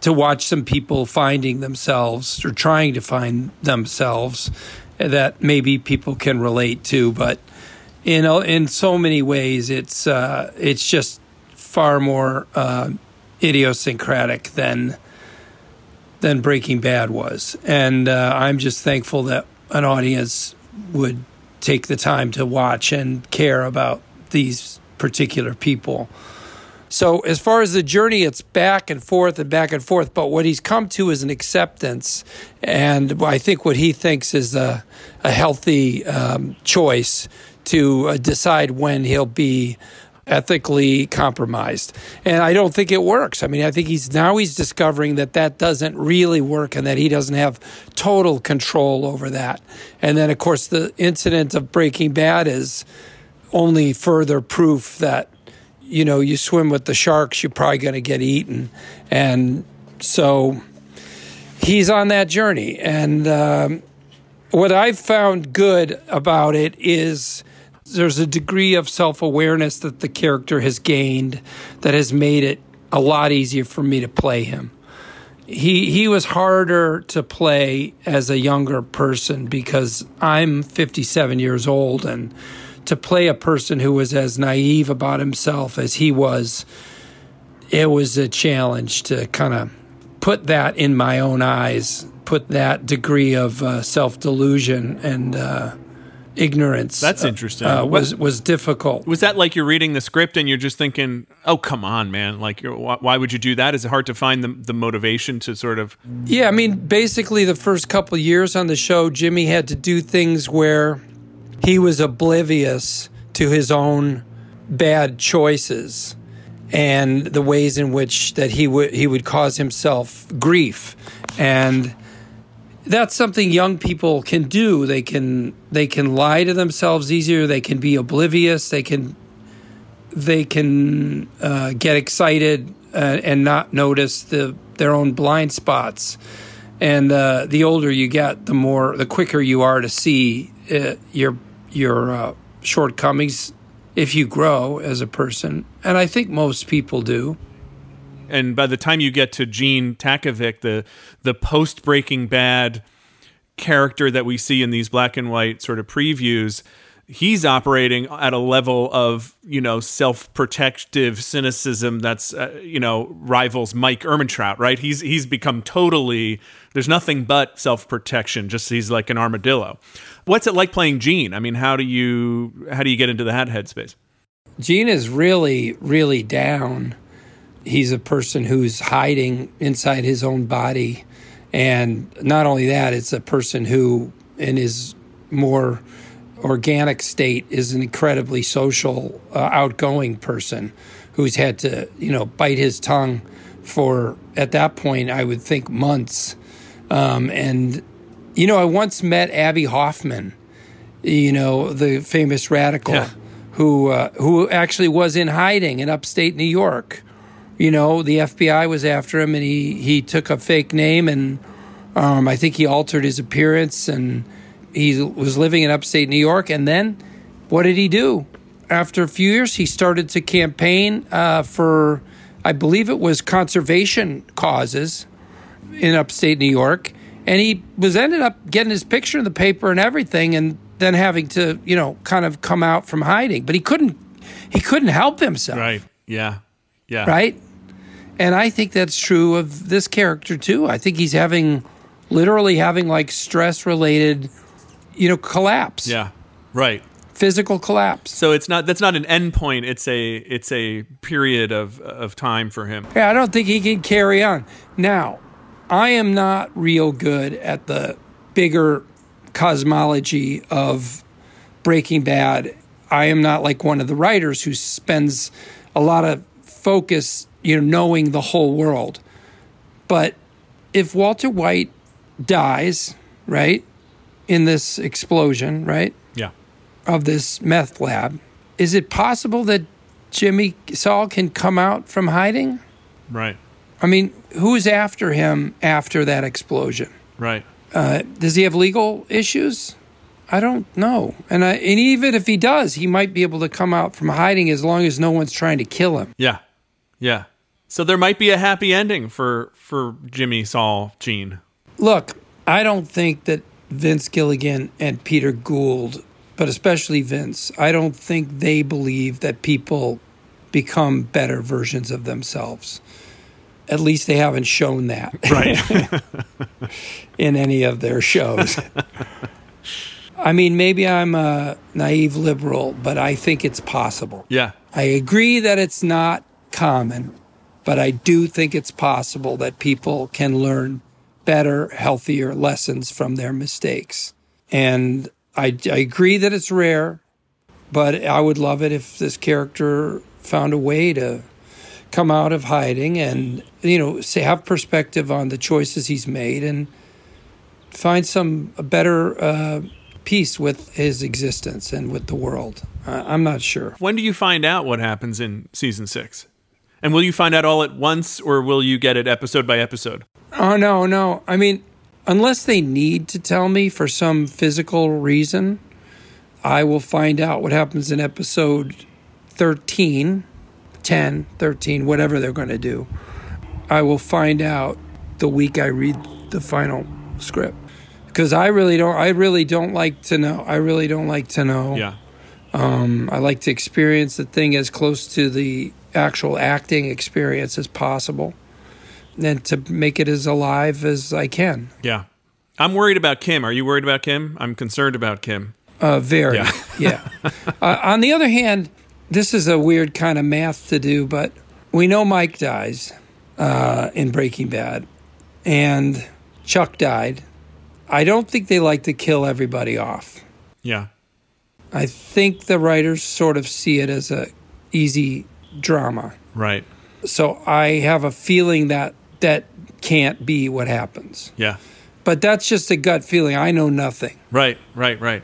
to watch some people finding themselves or trying to find themselves that maybe people can relate to. But know, in so many ways, it's uh, it's just far more uh, idiosyncratic than than Breaking Bad was, and uh, I'm just thankful that an audience would take the time to watch and care about these particular people. So, as far as the journey, it's back and forth and back and forth. But what he's come to is an acceptance. And I think what he thinks is a, a healthy um, choice to uh, decide when he'll be ethically compromised. And I don't think it works. I mean, I think he's now he's discovering that that doesn't really work and that he doesn't have total control over that. And then, of course, the incident of Breaking Bad is only further proof that you know you swim with the sharks you're probably going to get eaten and so he's on that journey and um, what i've found good about it is there's a degree of self-awareness that the character has gained that has made it a lot easier for me to play him. He he was harder to play as a younger person because i'm 57 years old and to play a person who was as naive about himself as he was, it was a challenge to kind of put that in my own eyes, put that degree of uh, self delusion and uh, ignorance. That's interesting. Uh, was was difficult. Was that like you're reading the script and you're just thinking, "Oh, come on, man! Like, why, why would you do that?" Is it hard to find the the motivation to sort of? Yeah, I mean, basically, the first couple years on the show, Jimmy had to do things where he was oblivious to his own bad choices and the ways in which that he would he would cause himself grief and that's something young people can do. They can they can lie to themselves easier. They can be oblivious. They can they can uh, get excited uh, and not notice the their own blind spots. And uh, the older you get the more the quicker you are to see uh, your your uh, shortcomings if you grow as a person, and I think most people do. And by the time you get to Gene Takovic, the the post Breaking Bad character that we see in these black and white sort of previews, he's operating at a level of you know self-protective cynicism that's uh, you know rivals Mike Ehrmantraut, right? He's he's become totally there's nothing but self-protection. Just he's like an armadillo. What's it like playing Gene? I mean, how do you how do you get into that headspace? Gene is really really down. He's a person who's hiding inside his own body. And not only that, it's a person who, in his more organic state, is an incredibly social, uh, outgoing person who's had to, you know, bite his tongue for, at that point, I would think months. Um, and, you know, I once met Abbie Hoffman, you know, the famous radical, Yeah. who uh, who actually was in hiding in upstate New York. You know, the FBI was after him, and he he took a fake name, and um, I think he altered his appearance, and he was living in upstate New York. And then, what did he do? After a few years, he started to campaign uh, for, I believe it was conservation causes in upstate New York, and he was ended up getting his picture in the paper and everything, and then having to, you know, kind of come out from hiding. But he couldn't, he couldn't help himself, Right. Yeah. Yeah. right? And I think that's true of this character too. I think he's having, literally having like stress related, you know, collapse, Yeah. Right. physical collapse. So it's not that's not an end point. It's a it's a period of of time for him. Yeah, I don't think he can carry on. Now, I am not real good at the bigger cosmology of Breaking Bad. I am not like one of the writers who spends a lot of focus, you know, knowing the whole world. But if Walter White dies, right, in this explosion, right, Yeah. of this meth lab, is it possible that Jimmy Saul can come out from hiding? Right. I mean, who's after him after that explosion? Right. Uh, does he have legal issues? I don't know. And I, and even if he does, he might be able to come out from hiding as long as no one's trying to kill him. Yeah. Yeah. So there might be a happy ending for for Jimmy Saul Gene. Look, I don't think that Vince Gilligan and Peter Gould, but especially Vince, I don't think they believe that people become better versions of themselves. At least they haven't shown that. Right. in any of their shows. I mean, maybe I'm a naive liberal, but I think it's possible. yeah. I agree that it's not common, but I do think it's possible that people can learn better, healthier lessons from their mistakes. And I, I agree that it's rare, but I would love it if this character found a way to come out of hiding and, you know, say, have perspective on the choices he's made and find some better uh, peace with his existence and with the world. I'm not sure. When do you find out what happens in season 6? And will you find out all at once or will you get it episode by episode? Oh no, no. I mean, unless they need to tell me for some physical reason, I will find out what happens in episode 13, 10, 13, whatever they're going to do. I will find out the week I read the final script. Cuz I really don't I really don't like to know. I really don't like to know. Yeah. Um, I like to experience the thing as close to the actual acting experience as possible, and to make it as alive as I can. Yeah. I'm worried about Kim. Are you worried about Kim? I'm concerned about Kim. Uh, very, Yeah. yeah. uh, on the other hand, this is a weird kind of math to do, but we know Mike dies uh, in Breaking Bad, and Chuck died. I don't think they like to kill everybody off. Yeah. I think the writers sort of see it as a easy drama. Right. So I have a feeling that that can't be what happens. Yeah. But that's just a gut feeling. I know nothing. Right, right, right.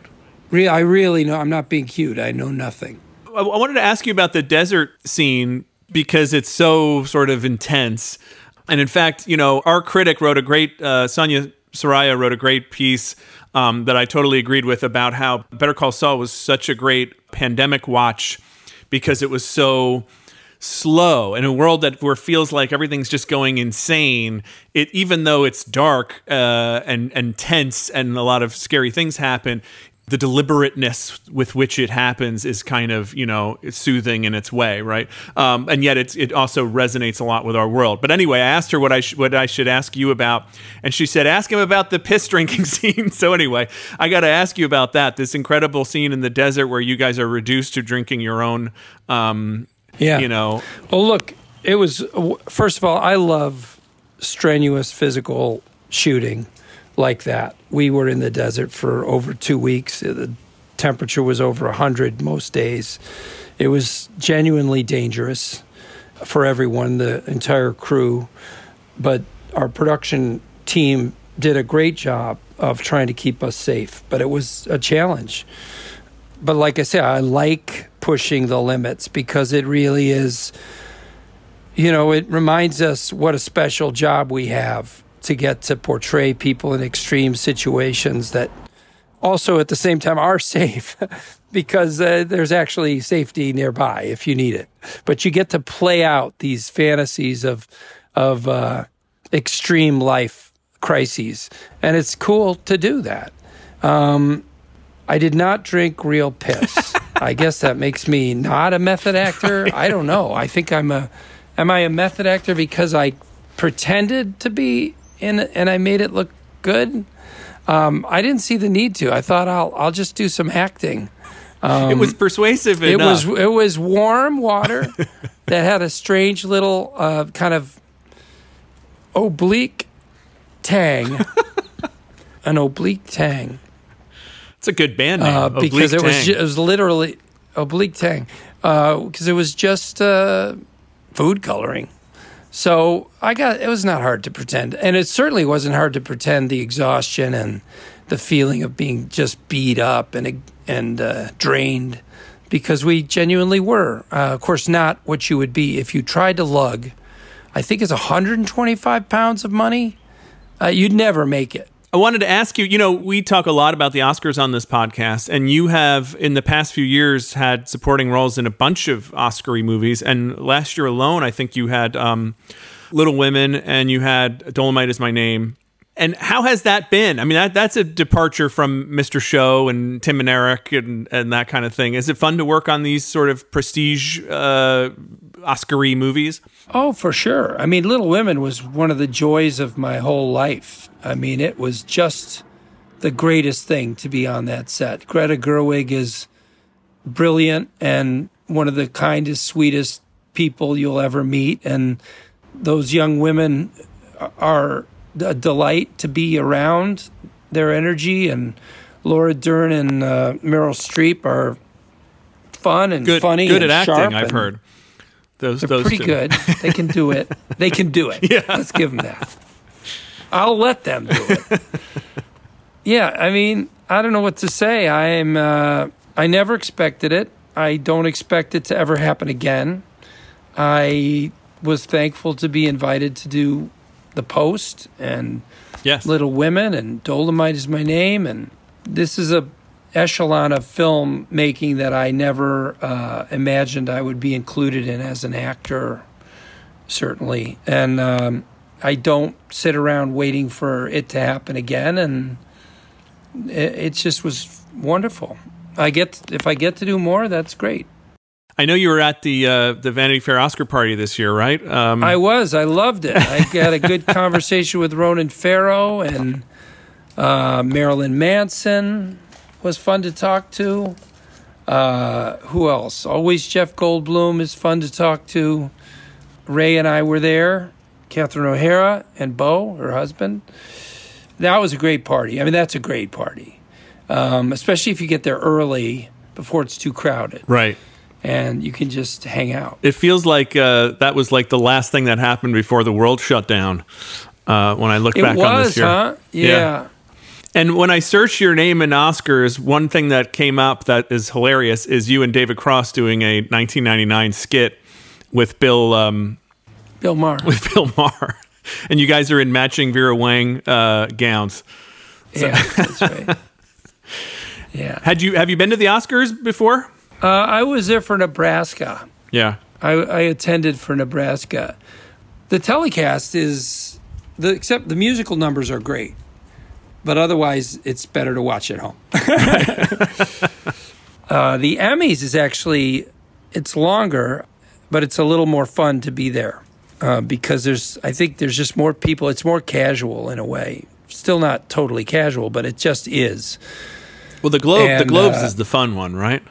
Re- I really know. I'm not being cute. I know nothing. I I wanted to ask you about the desert scene because it's so sort of intense. And in fact, you know, our critic wrote a great, uh, Sonia Saraiya wrote a great piece um, that I totally agreed with about how Better Call Saul was such a great pandemic watch because it was so slow in a world that where feels like everything's just going insane it even though it's dark uh, and and tense and a lot of scary things happen the deliberateness with which it happens is kind of you know soothing in its way, right? Um, and yet it's it also resonates a lot with our world. But anyway, I asked her what I sh- what I should ask you about, and she said, "Ask him about the piss drinking scene." so anyway, I got to ask you about that. This incredible scene in the desert where you guys are reduced to drinking your own. Um, yeah, you know. Well, look, it was first of all, I love strenuous physical shooting like that. We were in the desert for over two weeks. Uh, the temperature was over 100 most days. It was genuinely dangerous for everyone, the entire crew. But our production team did a great job of trying to keep us safe, but it was a challenge. But like I said, I like pushing the limits because it really is, you know, it reminds us what a special job we have to get to portray people in extreme situations that also at the same time are safe because uh, there's actually safety nearby if you need it. But you get to play out these fantasies of of uh, extreme life crises, and it's cool to do that. Um, I did not drink real piss. I guess that makes me not a method actor. I don't know. I think I'm a. Am I a method actor because I pretended to be and and I made it look good. Um, I didn't see the need to. I thought I'll I'll just do some acting. Um, it was persuasive. It enough. was it was warm water that had a strange little uh, kind of oblique tang, an oblique tang. It's a good band name uh, because it was ju- it was literally oblique tang because uh, it was just uh, food coloring. So I got it was not hard to pretend, and it certainly wasn't hard to pretend the exhaustion and the feeling of being just beat up and and uh, drained, because we genuinely were. Uh, of course, not what you would be if you tried to lug. I think it's 125 pounds of money. Uh, you'd never make it. I wanted to ask you, you know, we talk a lot about the Oscars on this podcast, and you have, in the past few years, had supporting roles in a bunch of Oscar movies. And last year alone, I think you had um, Little Women and you had Dolomite is My Name. And how has that been? I mean, that, that's a departure from Mr. Show and Tim and Eric and, and that kind of thing. Is it fun to work on these sort of prestige uh, Oscar movies? Oh, for sure. I mean, Little Women was one of the joys of my whole life. I mean, it was just the greatest thing to be on that set. Greta Gerwig is brilliant and one of the kindest, sweetest people you'll ever meet. And those young women are a delight to be around. Their energy and Laura Dern and uh, Meryl Streep are fun and good, funny. Good and at acting, I've heard. Those, they're those pretty two. good. They can do it. They can do it. Yeah. Let's give them that. I'll let them do it. yeah, I mean, I don't know what to say. I am. Uh, I never expected it. I don't expect it to ever happen again. I was thankful to be invited to do the post and yes. Little Women and Dolomite is my name, and this is a echelon of film making that I never uh, imagined I would be included in as an actor, certainly. And um, I don't sit around waiting for it to happen again, and it, it just was wonderful. I get if I get to do more, that's great. I know you were at the uh, the Vanity Fair Oscar party this year, right? Um, I was. I loved it. I had a good conversation with Ronan Farrow and uh, Marilyn Manson was fun to talk to. Uh, who else? Always Jeff Goldblum is fun to talk to. Ray and I were there. Catherine O'Hara and Bo, her husband. That was a great party. I mean, that's a great party, um, especially if you get there early before it's too crowded. Right. And you can just hang out. It feels like uh, that was like the last thing that happened before the world shut down. Uh, when I look It back on this year, huh? Yeah. And when I searched your name in Oscars, one thing that came up that is hilarious is you and David Cross doing a 1999 skit with Bill um, Bill Maher. with Bill Maher, and you guys are in matching Vera Wang uh, gowns. So- Yeah, that's right. Yeah. Had you have you been to the Oscars before? Uh, I was there for Nebraska. Yeah. I, I attended for Nebraska. The telecast is the except the musical numbers are great, but otherwise it's better to watch at home. uh, the Emmys is actually it's longer, but it's a little more fun to be there uh, because there's I think there's just more people. It's more casual in a way. Still not totally casual, but it just is. Well, the globe, the globes uh, is the fun one, right?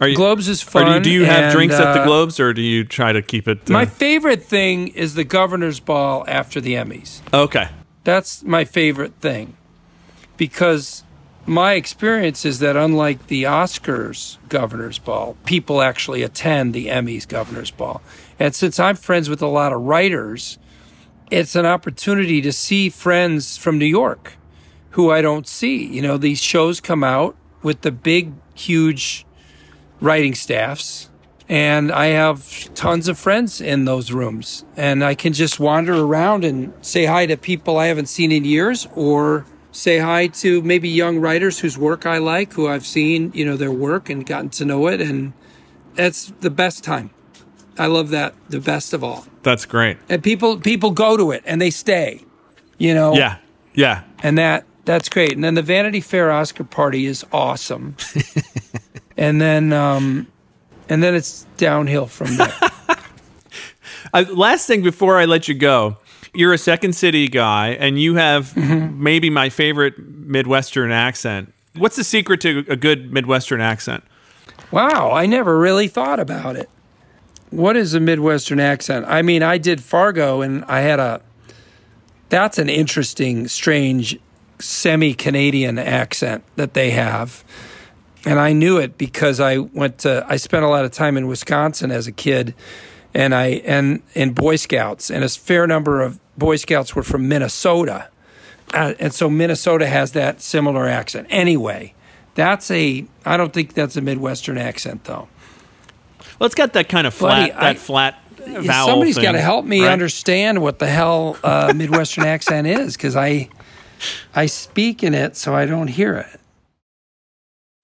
Are you, Globes is Or do you, fun, do you have and, drinks at the uh, globes, or do you try to keep it? uh, My favorite thing is the governor's ball after the Emmys. okay. That's my favorite thing because my experience is that unlike the Oscars governor's ball, people actually attend the Emmys governor's ball. And since I'm friends with a lot of writers, it's an opportunity to see friends from New York who I don't see. You know, these shows come out with the big, huge writing staffs. And I have tons of friends in those rooms. And I can just wander around and say hi to people I haven't seen in years or say hi to maybe young writers whose work I like, who I've seen, you know, their work and gotten to know it. And that's the best time. I love that the best of all. That's great. And people people go to it and they stay. You know? Yeah. Yeah. And that that's great. And then the Vanity Fair Oscar party is awesome. and then um and then it's downhill from there. Uh, last thing before I let you go, you're a Second City guy, and you have Mm-hmm. maybe my favorite Midwestern accent. What's the secret to a good Midwestern accent? wow, I never really thought about it. What is a Midwestern accent? I mean, I did Fargo and I had a that's an interesting, strange semi Canadian accent that they have. And I knew it because I went to I spent a lot of time in Wisconsin as a kid and I and in Boy Scouts and a fair number of Boy Scouts were from Minnesota. Uh, and so Minnesota has that similar accent. Anyway, that's a I don't think that's a Midwestern accent though. Well, it's got that kind of flat, Buddy, that I- flat vowel. Somebody's thing, got to help me right? understand what the hell uh, Midwestern accent is because I I speak in it so I don't hear it.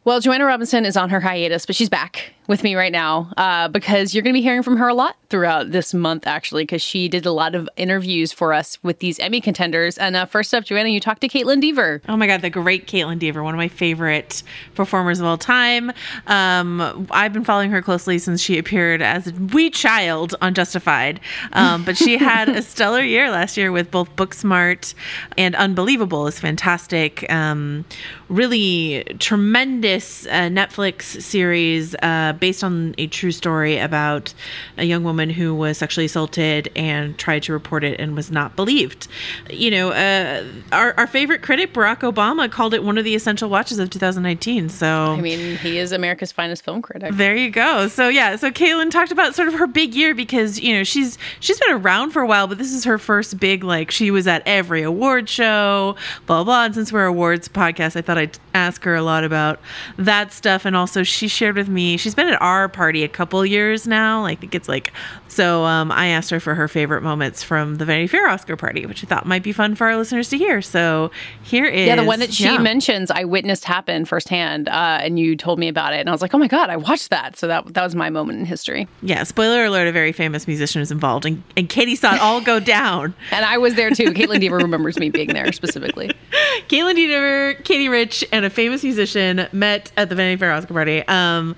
Well, Joanna Robinson is on her hiatus, but she's back with me right now uh, because you're going to be hearing from her a lot throughout this month, actually, because she did a lot of interviews for us with these Emmy contenders. And uh, first up, Joanna, you talked to Kaitlyn Dever. Oh my God, the great Kaitlyn Dever, one of my favorite performers of all time. Um, I've been following her closely since she appeared as a wee child on Justified. Um, but she had a stellar year last year with both Booksmart and Unbelievable is fantastic. Um, really tremendous uh, Netflix series uh, based on a true story about a young woman who was sexually assaulted and tried to report it and was not believed. You know, uh, our, our favorite critic, Barack Obama, called it one of the essential watches of 2019. So, I mean, he is America's finest film critic. there you go. So yeah, so Kaitlyn talked about sort of her big year because you know she's she's been around for a while, but this is her first big like she was at every award show, blah blah. And since we're awards podcast, I thought I'd ask her a lot about that stuff. And also, she shared with me she's been at our party a couple years now. I think it's like so. Um, I asked her for her favorite moments from the Vanity Fair Oscar party, which I thought might be fun for our listeners to hear. So here is Yeah, the one that she yeah. mentions, I witnessed happen firsthand, uh, and you told me about it, and I was like, "Oh my god, I watched that!" So that that was my moment in history. Yeah, spoiler alert: a very famous musician is involved, and, and Katey saw it all go down. And I was there too. Kaitlyn Dever remembers me being there specifically. Kaitlyn Dever, Katey Rich, and a famous musician met at the Vanity Fair Oscar party. Um,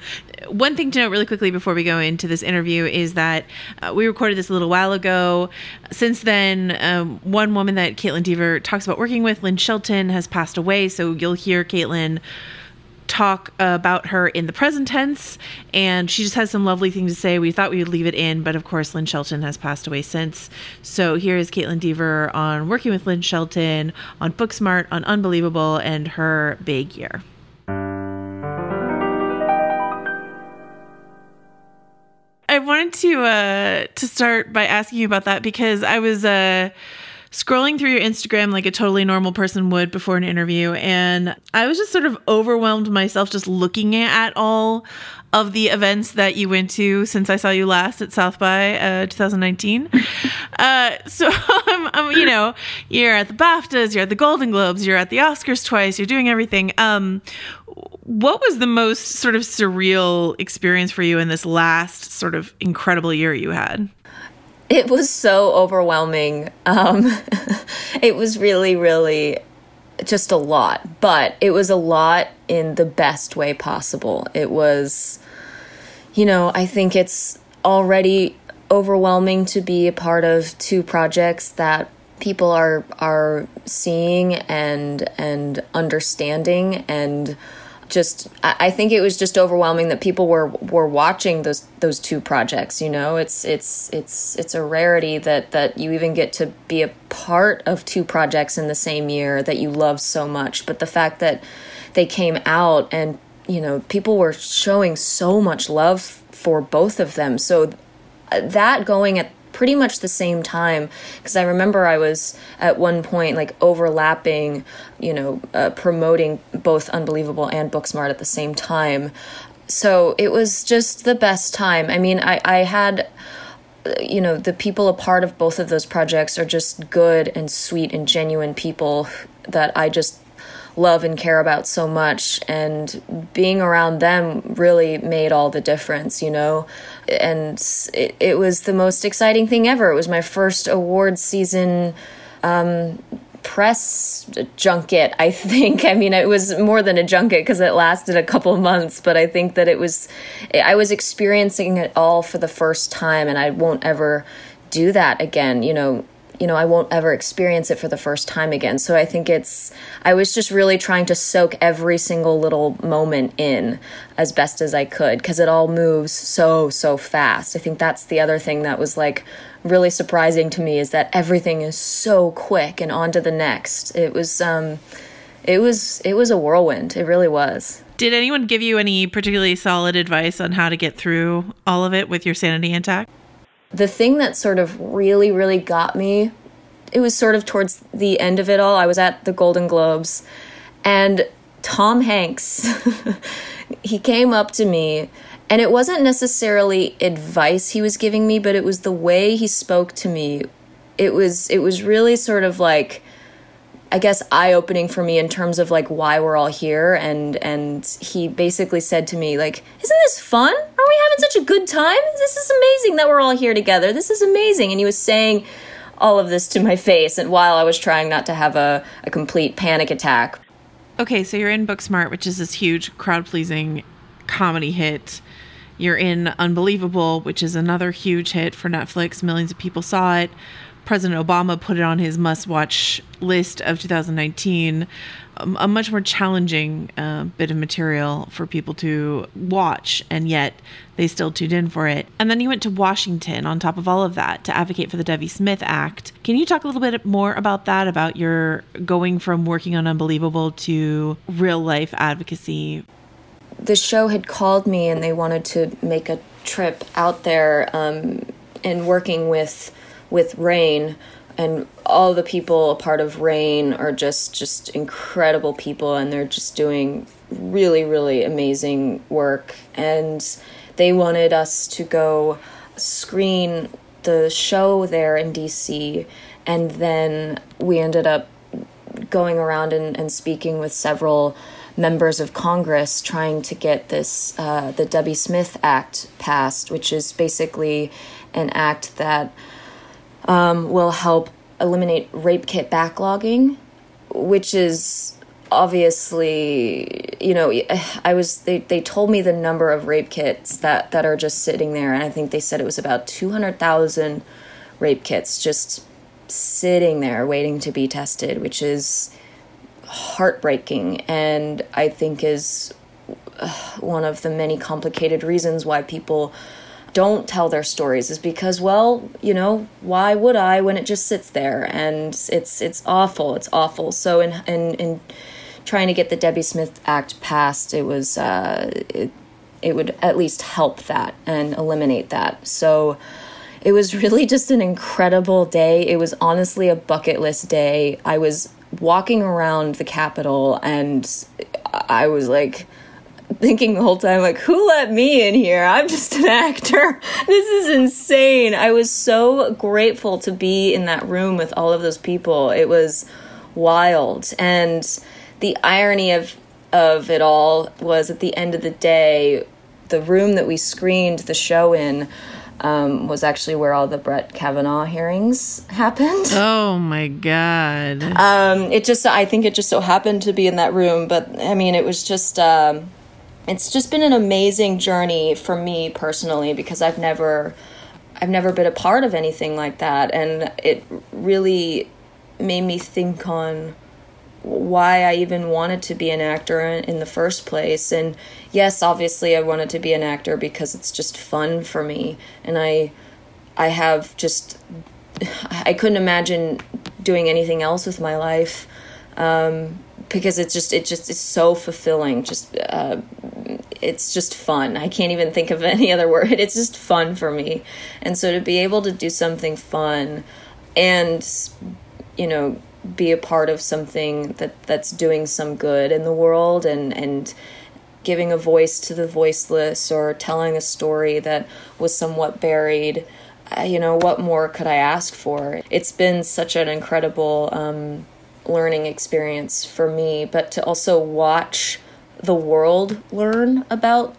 one thing to note really quickly before we go into this interview is that uh, we recorded this a little while ago. Since then, um, one woman that Kaitlyn Dever talks about working with, Lynn Shelton, has passed away. So you'll hear Kaitlyn talk about her in the present tense and she just has some lovely things to say we thought we would leave it in but of course lynn shelton has passed away since so here is kaitlyn dever on working with lynn shelton on booksmart on unbelievable and her big year I wanted to uh, to start by asking you about that because I was uh, scrolling through your Instagram like a totally normal person would before an interview. And I was just sort of overwhelmed myself just looking at all of the events that you went to since I saw you last at South by uh, 2019. Uh, so, um, um, you know, you're at the BAFTAs, you're at the Golden Globes, you're at the Oscars twice, you're doing everything. Um, what was the most sort of surreal experience for you in this last sort of incredible year you had? It was so overwhelming. Um, it was really, really just a lot, but it was a lot in the best way possible. It was, you know, I think it's already overwhelming to be a part of two projects that people are are seeing and and understanding and just I think it was just overwhelming that people were were watching those those two projects. You know, it's it's it's it's a rarity that that you even get to be a part of two projects in the same year that you love so much. But the fact that they came out and you know people were showing so much love for both of them, so uh, that going at pretty much the same time because I remember I was at one point like overlapping, you know, uh, promoting both Unbelievable and Booksmart at the same time. So it was just the best time. I mean, I, I had you know the people a part of both of those projects are just good and sweet and genuine people that I just love and care about so much and being around them really made all the difference you know? And it, it was the most exciting thing ever. It was my first award season um, press junket i think. I mean it was more than a junket because it lasted a couple months but i think that it was i was experiencing it all for the first time and i won't ever do that again you know you know, I won't ever experience it for the first time again. So I think it's, I was just really trying to soak every single little moment in as best as I could because it all moves so, so fast. I think that's the other thing that was like really surprising to me is that everything is so quick and on to the next. It was, um, it was, it was a whirlwind. It really was. Did anyone give you any particularly solid advice on how to get through all of it with your sanity intact? The thing that sort of really, really got me, it was sort of towards the end of it all. I was at the Golden Globes, and Tom Hanks, he came up to me, and it wasn't necessarily advice he was giving me, but it was the way he spoke to me. It was it was really sort of like I guess eye opening for me in terms of like why we're all here and and he basically said to me like isn't this fun having such a good time? This is amazing that we're all here together. This is amazing. And he was saying all of this to my face and while I was trying not to have a, a complete panic attack. Okay so you're in Booksmart which is this huge crowd pleasing comedy hit. You're in Unbelievable which is another huge hit for Netflix. Millions of people saw it President Obama put it on his must watch list of 2019, um, a much more challenging uh, bit of material for people to watch, and yet they still tuned in for it. And then you went to Washington on top of all of that to advocate for the Debbie Smith Act. Can you talk a little bit more about that, about your going from working on Unbelievable to real life advocacy? The show had called me and they wanted to make a trip out there um, and working with with RAINN and all the people a part of RAINN are just just incredible people and they're just doing really really amazing work. And they wanted us to go screen the show there in DC and then we ended up going around and, and speaking with several members of Congress trying to get this uh, the Debbie Smith Act passed, which is basically an act that um, will help eliminate rape kit backlogging, which is obviously you know i was they, they told me the number of rape kits that that are just sitting there and i think they said it was about 200000 rape kits just sitting there waiting to be tested which is heartbreaking and i think is uh, one of the many complicated reasons why people don't tell their stories is because well you know why would i when it just sits there and it's it's awful it's awful so in in, in trying to get the debbie smith act passed it was uh, it, it would at least help that and eliminate that so it was really just an incredible day. It was honestly a bucket list day. I was walking around the Capitol and I was like, thinking the whole time like who let me in here? I'm just an actor. This is insane. I was so grateful to be in that room with all of those people. It was wild. And the irony of of it all was at the end of the day the room that we screened the show in um, was actually where all the Brett Kavanaugh hearings happened. Oh my god! Um, it just, I think it just so happened to be in that room, but I mean, it was just, um, it's just been an amazing journey for me personally because I've never, I've never been a part of anything like that, and it really made me think on why I even wanted to be an actor in, the first place. And yes, obviously I wanted to be an actor because it's just fun for me. And I I have just I couldn't imagine doing anything else with my life. Um, because it's just it just is so fulfilling. Just uh, it's just fun. I can't even think of any other word. It's just fun for me. And so to be able to do something fun and you know be a part of something that that's doing some good in the world and and giving a voice to the voiceless or telling a story that was somewhat buried uh, you know what more could i ask for? It's been such an incredible um, learning experience for me but to also watch the world learn about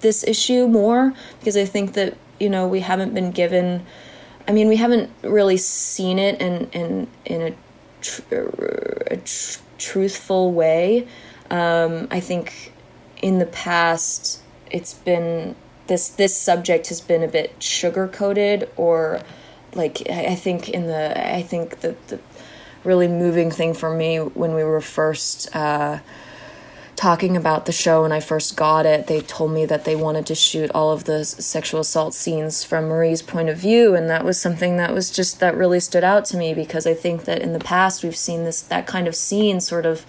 this issue more because i think that you know we haven't been given i mean we haven't really seen it in in in a tr- a tr- truthful way. Um, I think in the past it's been this this subject has been a bit sugar coated or like I think in the I think the the really moving thing for me when we were first uh, talking about the show when I first got it, they told me that they wanted to shoot all of the sexual assault scenes from Marie's point of view, and that was something that was just that really stood out to me because I think that in the past we've seen this that kind of scene sort of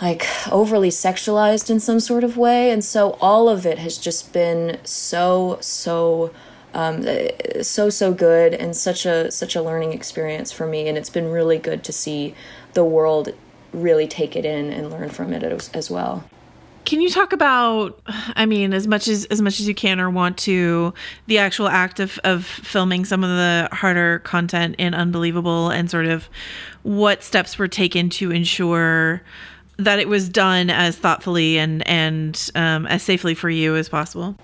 like overly sexualized in some sort of way, and so all of it has just been so so um, so so good and such a such a learning experience for me, and it's been really good to see the world really take it in and learn from it as, as well. Can you talk about I mean as much as as much as you can or want to the actual act of of filming some of the harder content in Unbelievable and sort of what steps were taken to ensure that it was done as thoughtfully and and um, as safely for you as possible?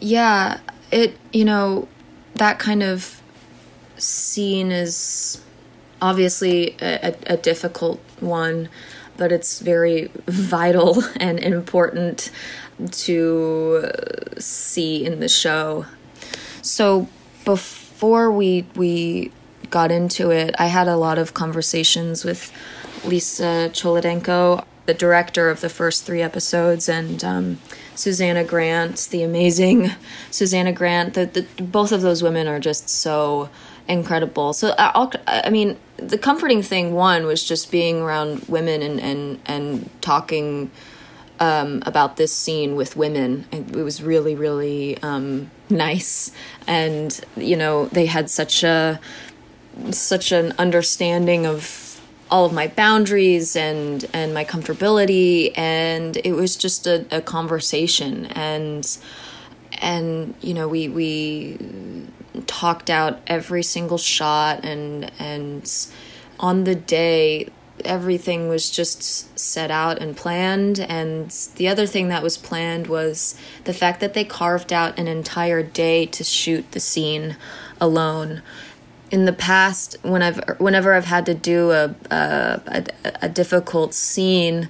Yeah, it you know that kind of scene is obviously a, a, difficult one, but it's very vital and important to see in the show. So before we we got into it, I had a lot of conversations with Lisa Cholodenko, the director of the first three episodes, and um, Susanna Grant, the amazing Susanna Grant. The, the, both of those women are just so incredible. So I'll, I mean, the comforting thing one was just being around women and and and talking um, about this scene with women. It, was really really um, nice, and you know they had such a such an understanding of all of my boundaries and and my comfortability and it was just a, a conversation. And and you know we we talked out every single shot and and on the day everything was just set out and planned. And the other thing that was planned was the fact that they carved out an entire day to shoot the scene alone in the past when I've whenever I've had to do a a, a, difficult scene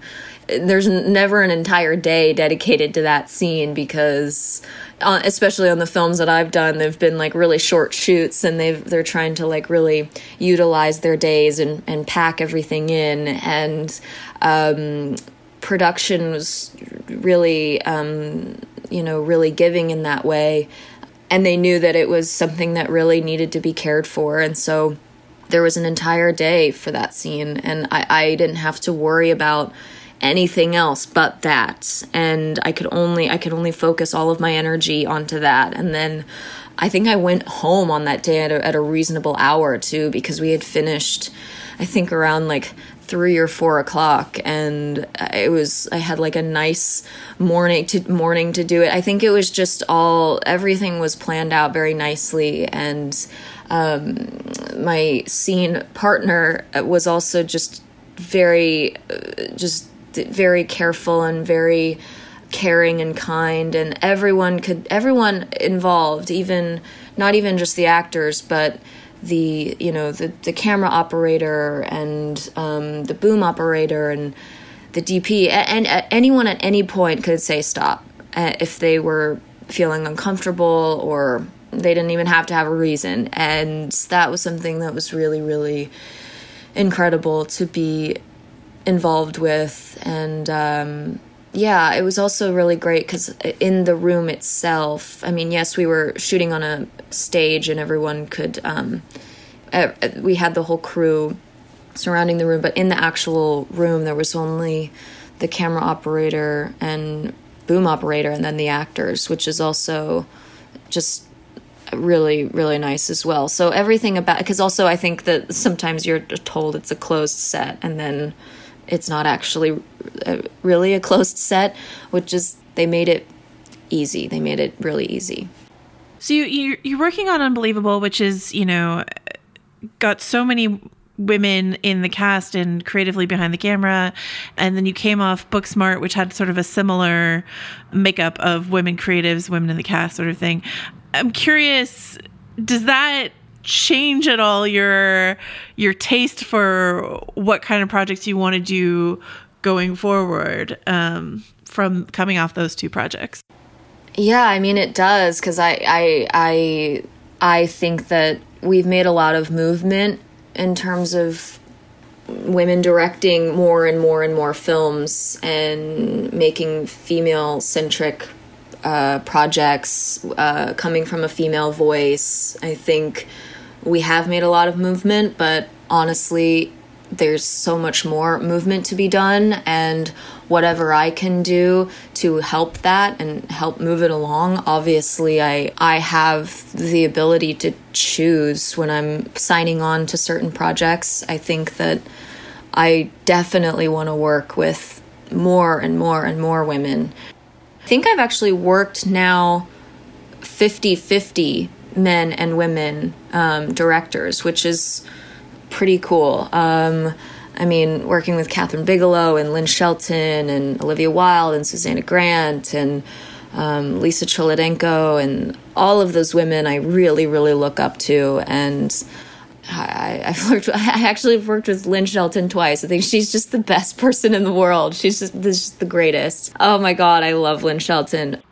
there's never an entire day dedicated to that scene because uh, especially on the films that I've done they've been like really short shoots and they've they're trying to like really utilize their days and and pack everything in. And um, production was really um, you know really giving in that way and they knew that it was something that really needed to be cared for. And so there was an entire day for that scene and I, I didn't have to worry about anything else but that. And i could only i could only focus all of my energy onto that. And then i think i went home on that day at a, at a reasonable hour too because we had finished i think around like three or four o'clock and it was i had like a nice morning to morning to do it. I think it was just all everything was planned out very nicely and um, my scene partner was also just very just very careful and very caring and kind and everyone could everyone involved even not even just the actors but the you know the the camera operator and um, the boom operator and the DP and, and anyone at any point could say stop uh, if they were feeling uncomfortable or they didn't even have to have a reason. And that was something that was really really incredible to be involved with. And um, yeah it was also really great because in the room itself i mean yes we were shooting on a stage and everyone could um, we had the whole crew surrounding the room but in the actual room there was only the camera operator and boom operator and then the actors which is also just really really nice as well. So everything about because also i think that sometimes you're told it's a closed set and then it's not actually uh, really a closed set which is they made it easy. They made it really easy. So you you're, you're working on unbelievable which is you know got so many women in the cast and creatively behind the camera. And then you came off booksmart which had sort of a similar makeup of women creatives women in the cast sort of thing. I'm curious, does that change at all your your taste for what kind of projects you want to do going forward um, from coming off those two projects? Yeah, I mean it does because I I I I think that we've made a lot of movement in terms of women directing more and more and more films and making female centric uh, projects uh, coming from a female voice. I think we have made a lot of movement, but honestly, there's so much more movement to be done and whatever I can do to help that and help move it along obviously I I have the ability to choose when I'm signing on to certain projects. I think that I definitely want to work with more and more and more women. I think I've actually worked now 50 50 men and women um, directors, which is pretty cool. Um, I mean, working with Kathryn Bigelow and Lynn Shelton and Olivia Wilde and Susanna Grant and um, Lisa Cholodenko and all of those women I really, really look up to. And I, I've worked. I actually worked with Lynn Shelton twice. I think she's just the best person in the world. She's just, just the greatest. Oh my god, I love Lynn Shelton.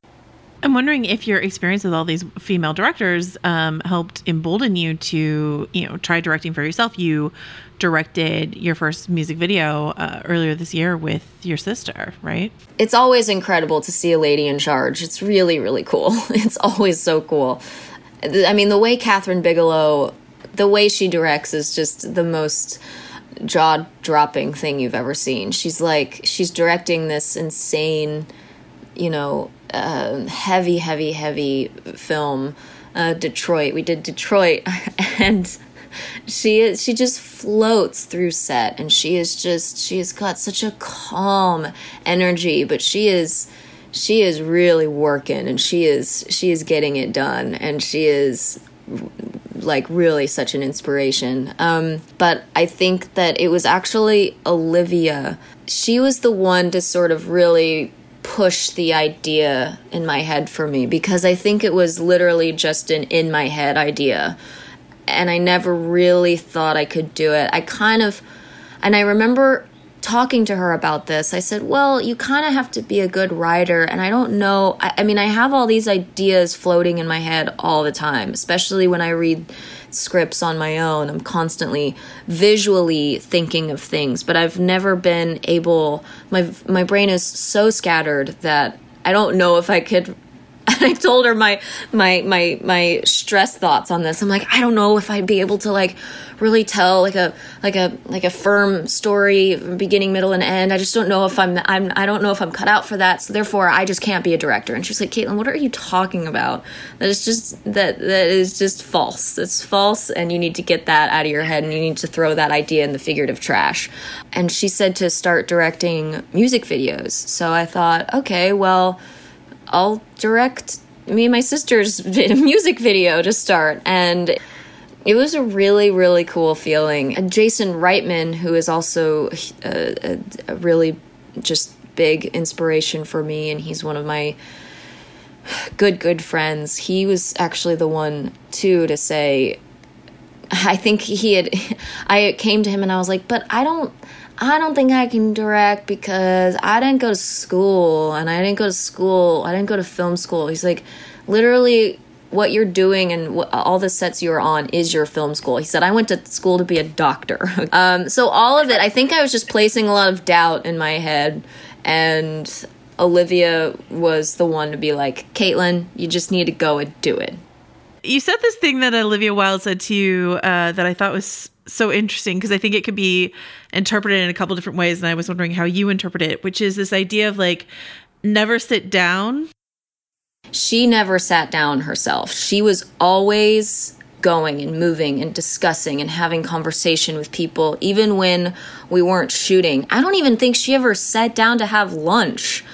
I'm wondering if your experience with all these female directors um, helped embolden you to, you know, try directing for yourself. You directed your first music video uh, earlier this year with your sister, right? It's always incredible to see a lady in charge. It's really, really cool. It's always so cool. I mean, the way Kathryn Bigelow the way she directs is just the most jaw dropping thing you've ever seen. She's like, she's directing this insane, you know, uh, heavy, heavy, heavy film. Uh, Detroit. We did Detroit, and she is she just floats through set, and she is just she has got such a calm energy, but she is she is really working, and she is she is getting it done, and she is like really such an inspiration. Um, but I think that it was actually Olivia. She was the one to sort of really push the idea in my head for me because I think it was literally just an in my head idea. And I never really thought I could do it. I kind of, and I remember talking to her about this, I said, Well, you kind of have to be a good writer. And I don't know. I, I, mean, I have all these ideas floating in my head all the time, especially when I read scripts on my own. I'm constantly visually thinking of things, but I've never been able, my, my brain is so scattered that I don't know if I could And I told her my my my my stress thoughts on this. I'm like, I don't know if I'd be able to like really tell like a like a like a firm story beginning middle and end. I just don't know if i'm i'm i don't know if i'm cut out for that. So therefore i just can't be a director. And she's like Kaitlyn what are you talking about? That is just that that is just false. It's false and you need to get that out of your head and you need to throw that idea in the figurative trash. And she said to start directing music videos. So i thought okay well i'll direct me and my sister's music video to start and it was a really, really cool feeling. Jason Reitman, who is also a, a, a, really just big inspiration for me, and he's one of my good, good friends, he was actually the one, too, to say, I think he had, I came to him and I was like, but I don't. I don't think I can direct because I didn't go to school and I didn't go to school. I didn't go to film school. He's like, literally, what you're doing and what, all the sets you're on is your film school. He said, I went to school to be a doctor. um, so all of it, I think I was just placing a lot of doubt in my head. And Olivia was the one to be like, Kaitlyn, you just need to go and do it. You said this thing that Olivia Wilde said to you uh, that I thought was so interesting because I think it could be interpreted in a couple different ways. And I was wondering how you interpret it, which is this idea of like, never sit down she never sat down herself. She was always going and moving and discussing and having conversation with people, even when we weren't shooting. I don't even think she ever sat down to have lunch.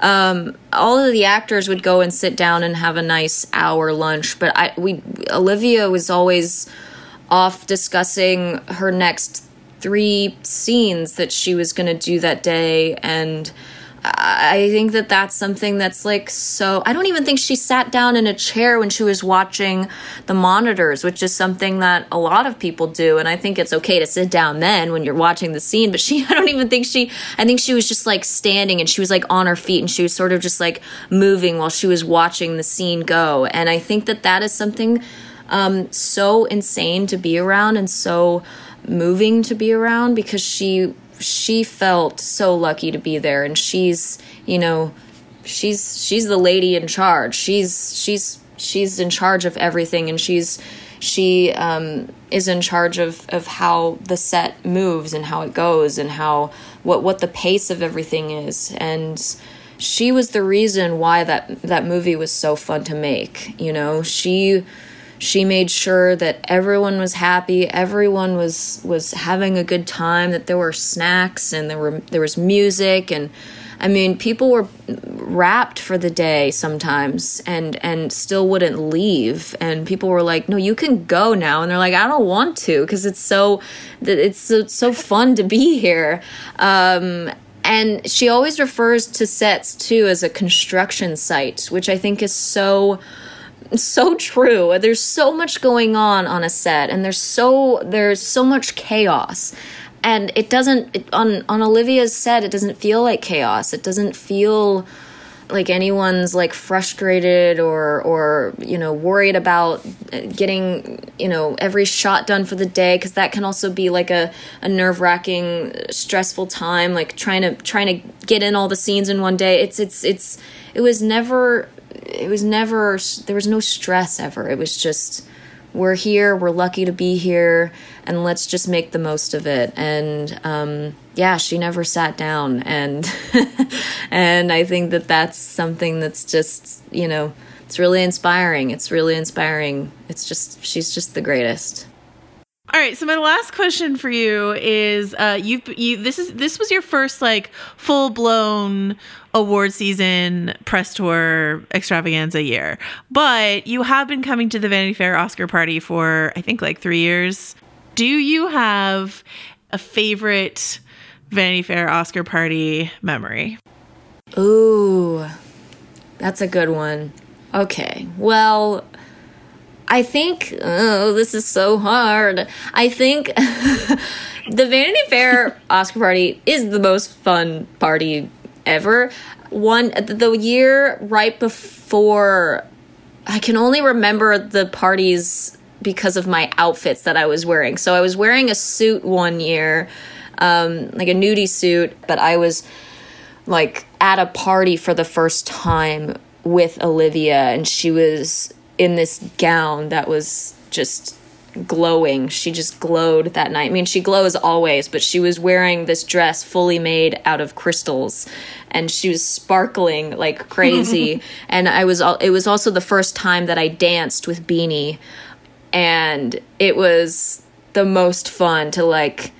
Um, all of the actors would go and sit down and have a nice hour lunch, but I we Olivia was always off discussing her next three scenes that she was going to do that day and I think that that's something that's like so. I don't even think she sat down in a chair when she was watching the monitors, which is something that a lot of people do. And I think it's okay to sit down then when you're watching the scene. But she, I don't even think she, I think she was just like standing and she was like on her feet and she was sort of just like moving while she was watching the scene go. And I think that that is something um, so insane to be around and so moving to be around because she she felt so lucky to be there. And she's you know she's she's the lady in charge. She's she's she's in charge of everything. And she's she um, is in charge of of how the set moves and how it goes and how what what the pace of everything is. And she was the reason why that that movie was so fun to make you know? She she made sure that everyone was happy everyone was was having a good time that there were snacks and there were there was music and i mean people were wrapped for the day sometimes and and still wouldn't leave. And people were like no you can go now. And they're like i don't want to because it's so it's so, so fun to be here. Um, and she always refers to sets too as a construction site which i think is so so true. There's so much going on on a set, and there's so there's so much chaos, and it doesn't it, on on Olivia's set. It doesn't feel like chaos. It doesn't feel like anyone's like frustrated or or you know worried about uh, getting you know every shot done for the day because that can also be like a, a nerve-wracking stressful time like trying to trying to get in all the scenes in one day it's it's it's it was never it was never there was no stress ever. It was just we're here we're lucky to be here and let's just make the most of it. And um, yeah she never sat down. And and i think that that's something that's just you know it's really inspiring. It's really inspiring. It's just she's just the greatest all right, so my last question for you is uh you you this is this was your first like full-blown award season press tour extravaganza year. But you have been coming to the Vanity Fair Oscar party for I think like 3 years. Do you have a favorite Vanity Fair Oscar party memory? Ooh. That's a good one. Okay. Well, I think, oh, this is so hard. I think the Vanity Fair Oscar party is the most fun party ever. One, the year right before, I can only remember the parties because of my outfits that I was wearing. So I was wearing a suit one year, um, like a nudie suit, but I was like at a party for the first time with Olivia, and she was in this gown that was just glowing. She just glowed that night. I mean, she glows always, but she was wearing this dress fully made out of crystals and she was sparkling like crazy. and I was it was also the first time that I danced with Beanie and it was the most fun to like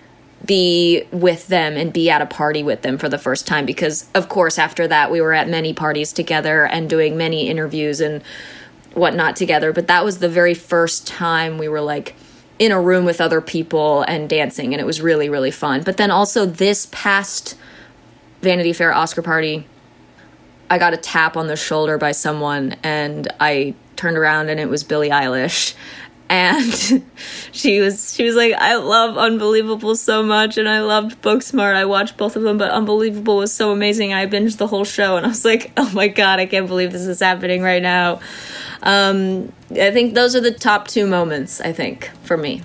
be with them and be at a party with them for the first time because of course after that we were at many parties together and doing many interviews and whatnot together. But that was the very first time we were like in a room with other people and dancing, and it was really, really fun. But then also this past Vanity Fair Oscar party, I got a tap on the shoulder by someone, and I turned around and it was Billie Eilish. And she was she was like, I love Unbelievable so much, and I loved Booksmart. I watched both of them, but Unbelievable was so amazing. I binged the whole show, and I was like, Oh my god, I can't believe this is happening right now. Um, I think those are the top two moments. I think for me.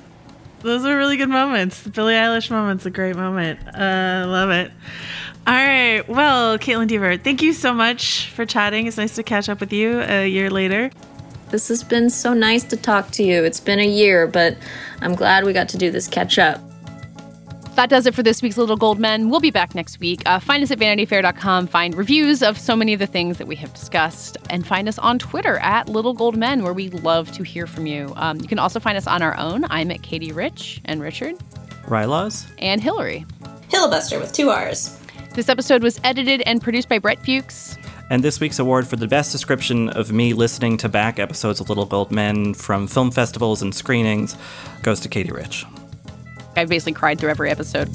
Those are really good moments. The Billie Eilish moment's a great moment. I uh, love it. All right. Well, Kaitlyn Dever, thank you so much for chatting. It's nice to catch up with you a year later. This has been so nice to talk to you. It's been a year, but I'm glad we got to do this catch up. That does it for this week's Little Gold Men. We'll be back next week. Uh, find us at vanityfair.com. Find reviews of so many of the things that we have discussed. And find us on Twitter at Little Gold Men, where we love to hear from you. Um, you can also find us on our own. I'm at Katey Rich and Richard. Rylaws. And Hillary. Hillbuster with two R's. This episode was edited and produced by Brett Fuchs. And this week's award for the best description of me listening to back episodes of Little Gold Men from film festivals and screenings goes to Katey Rich. I basically cried through every episode.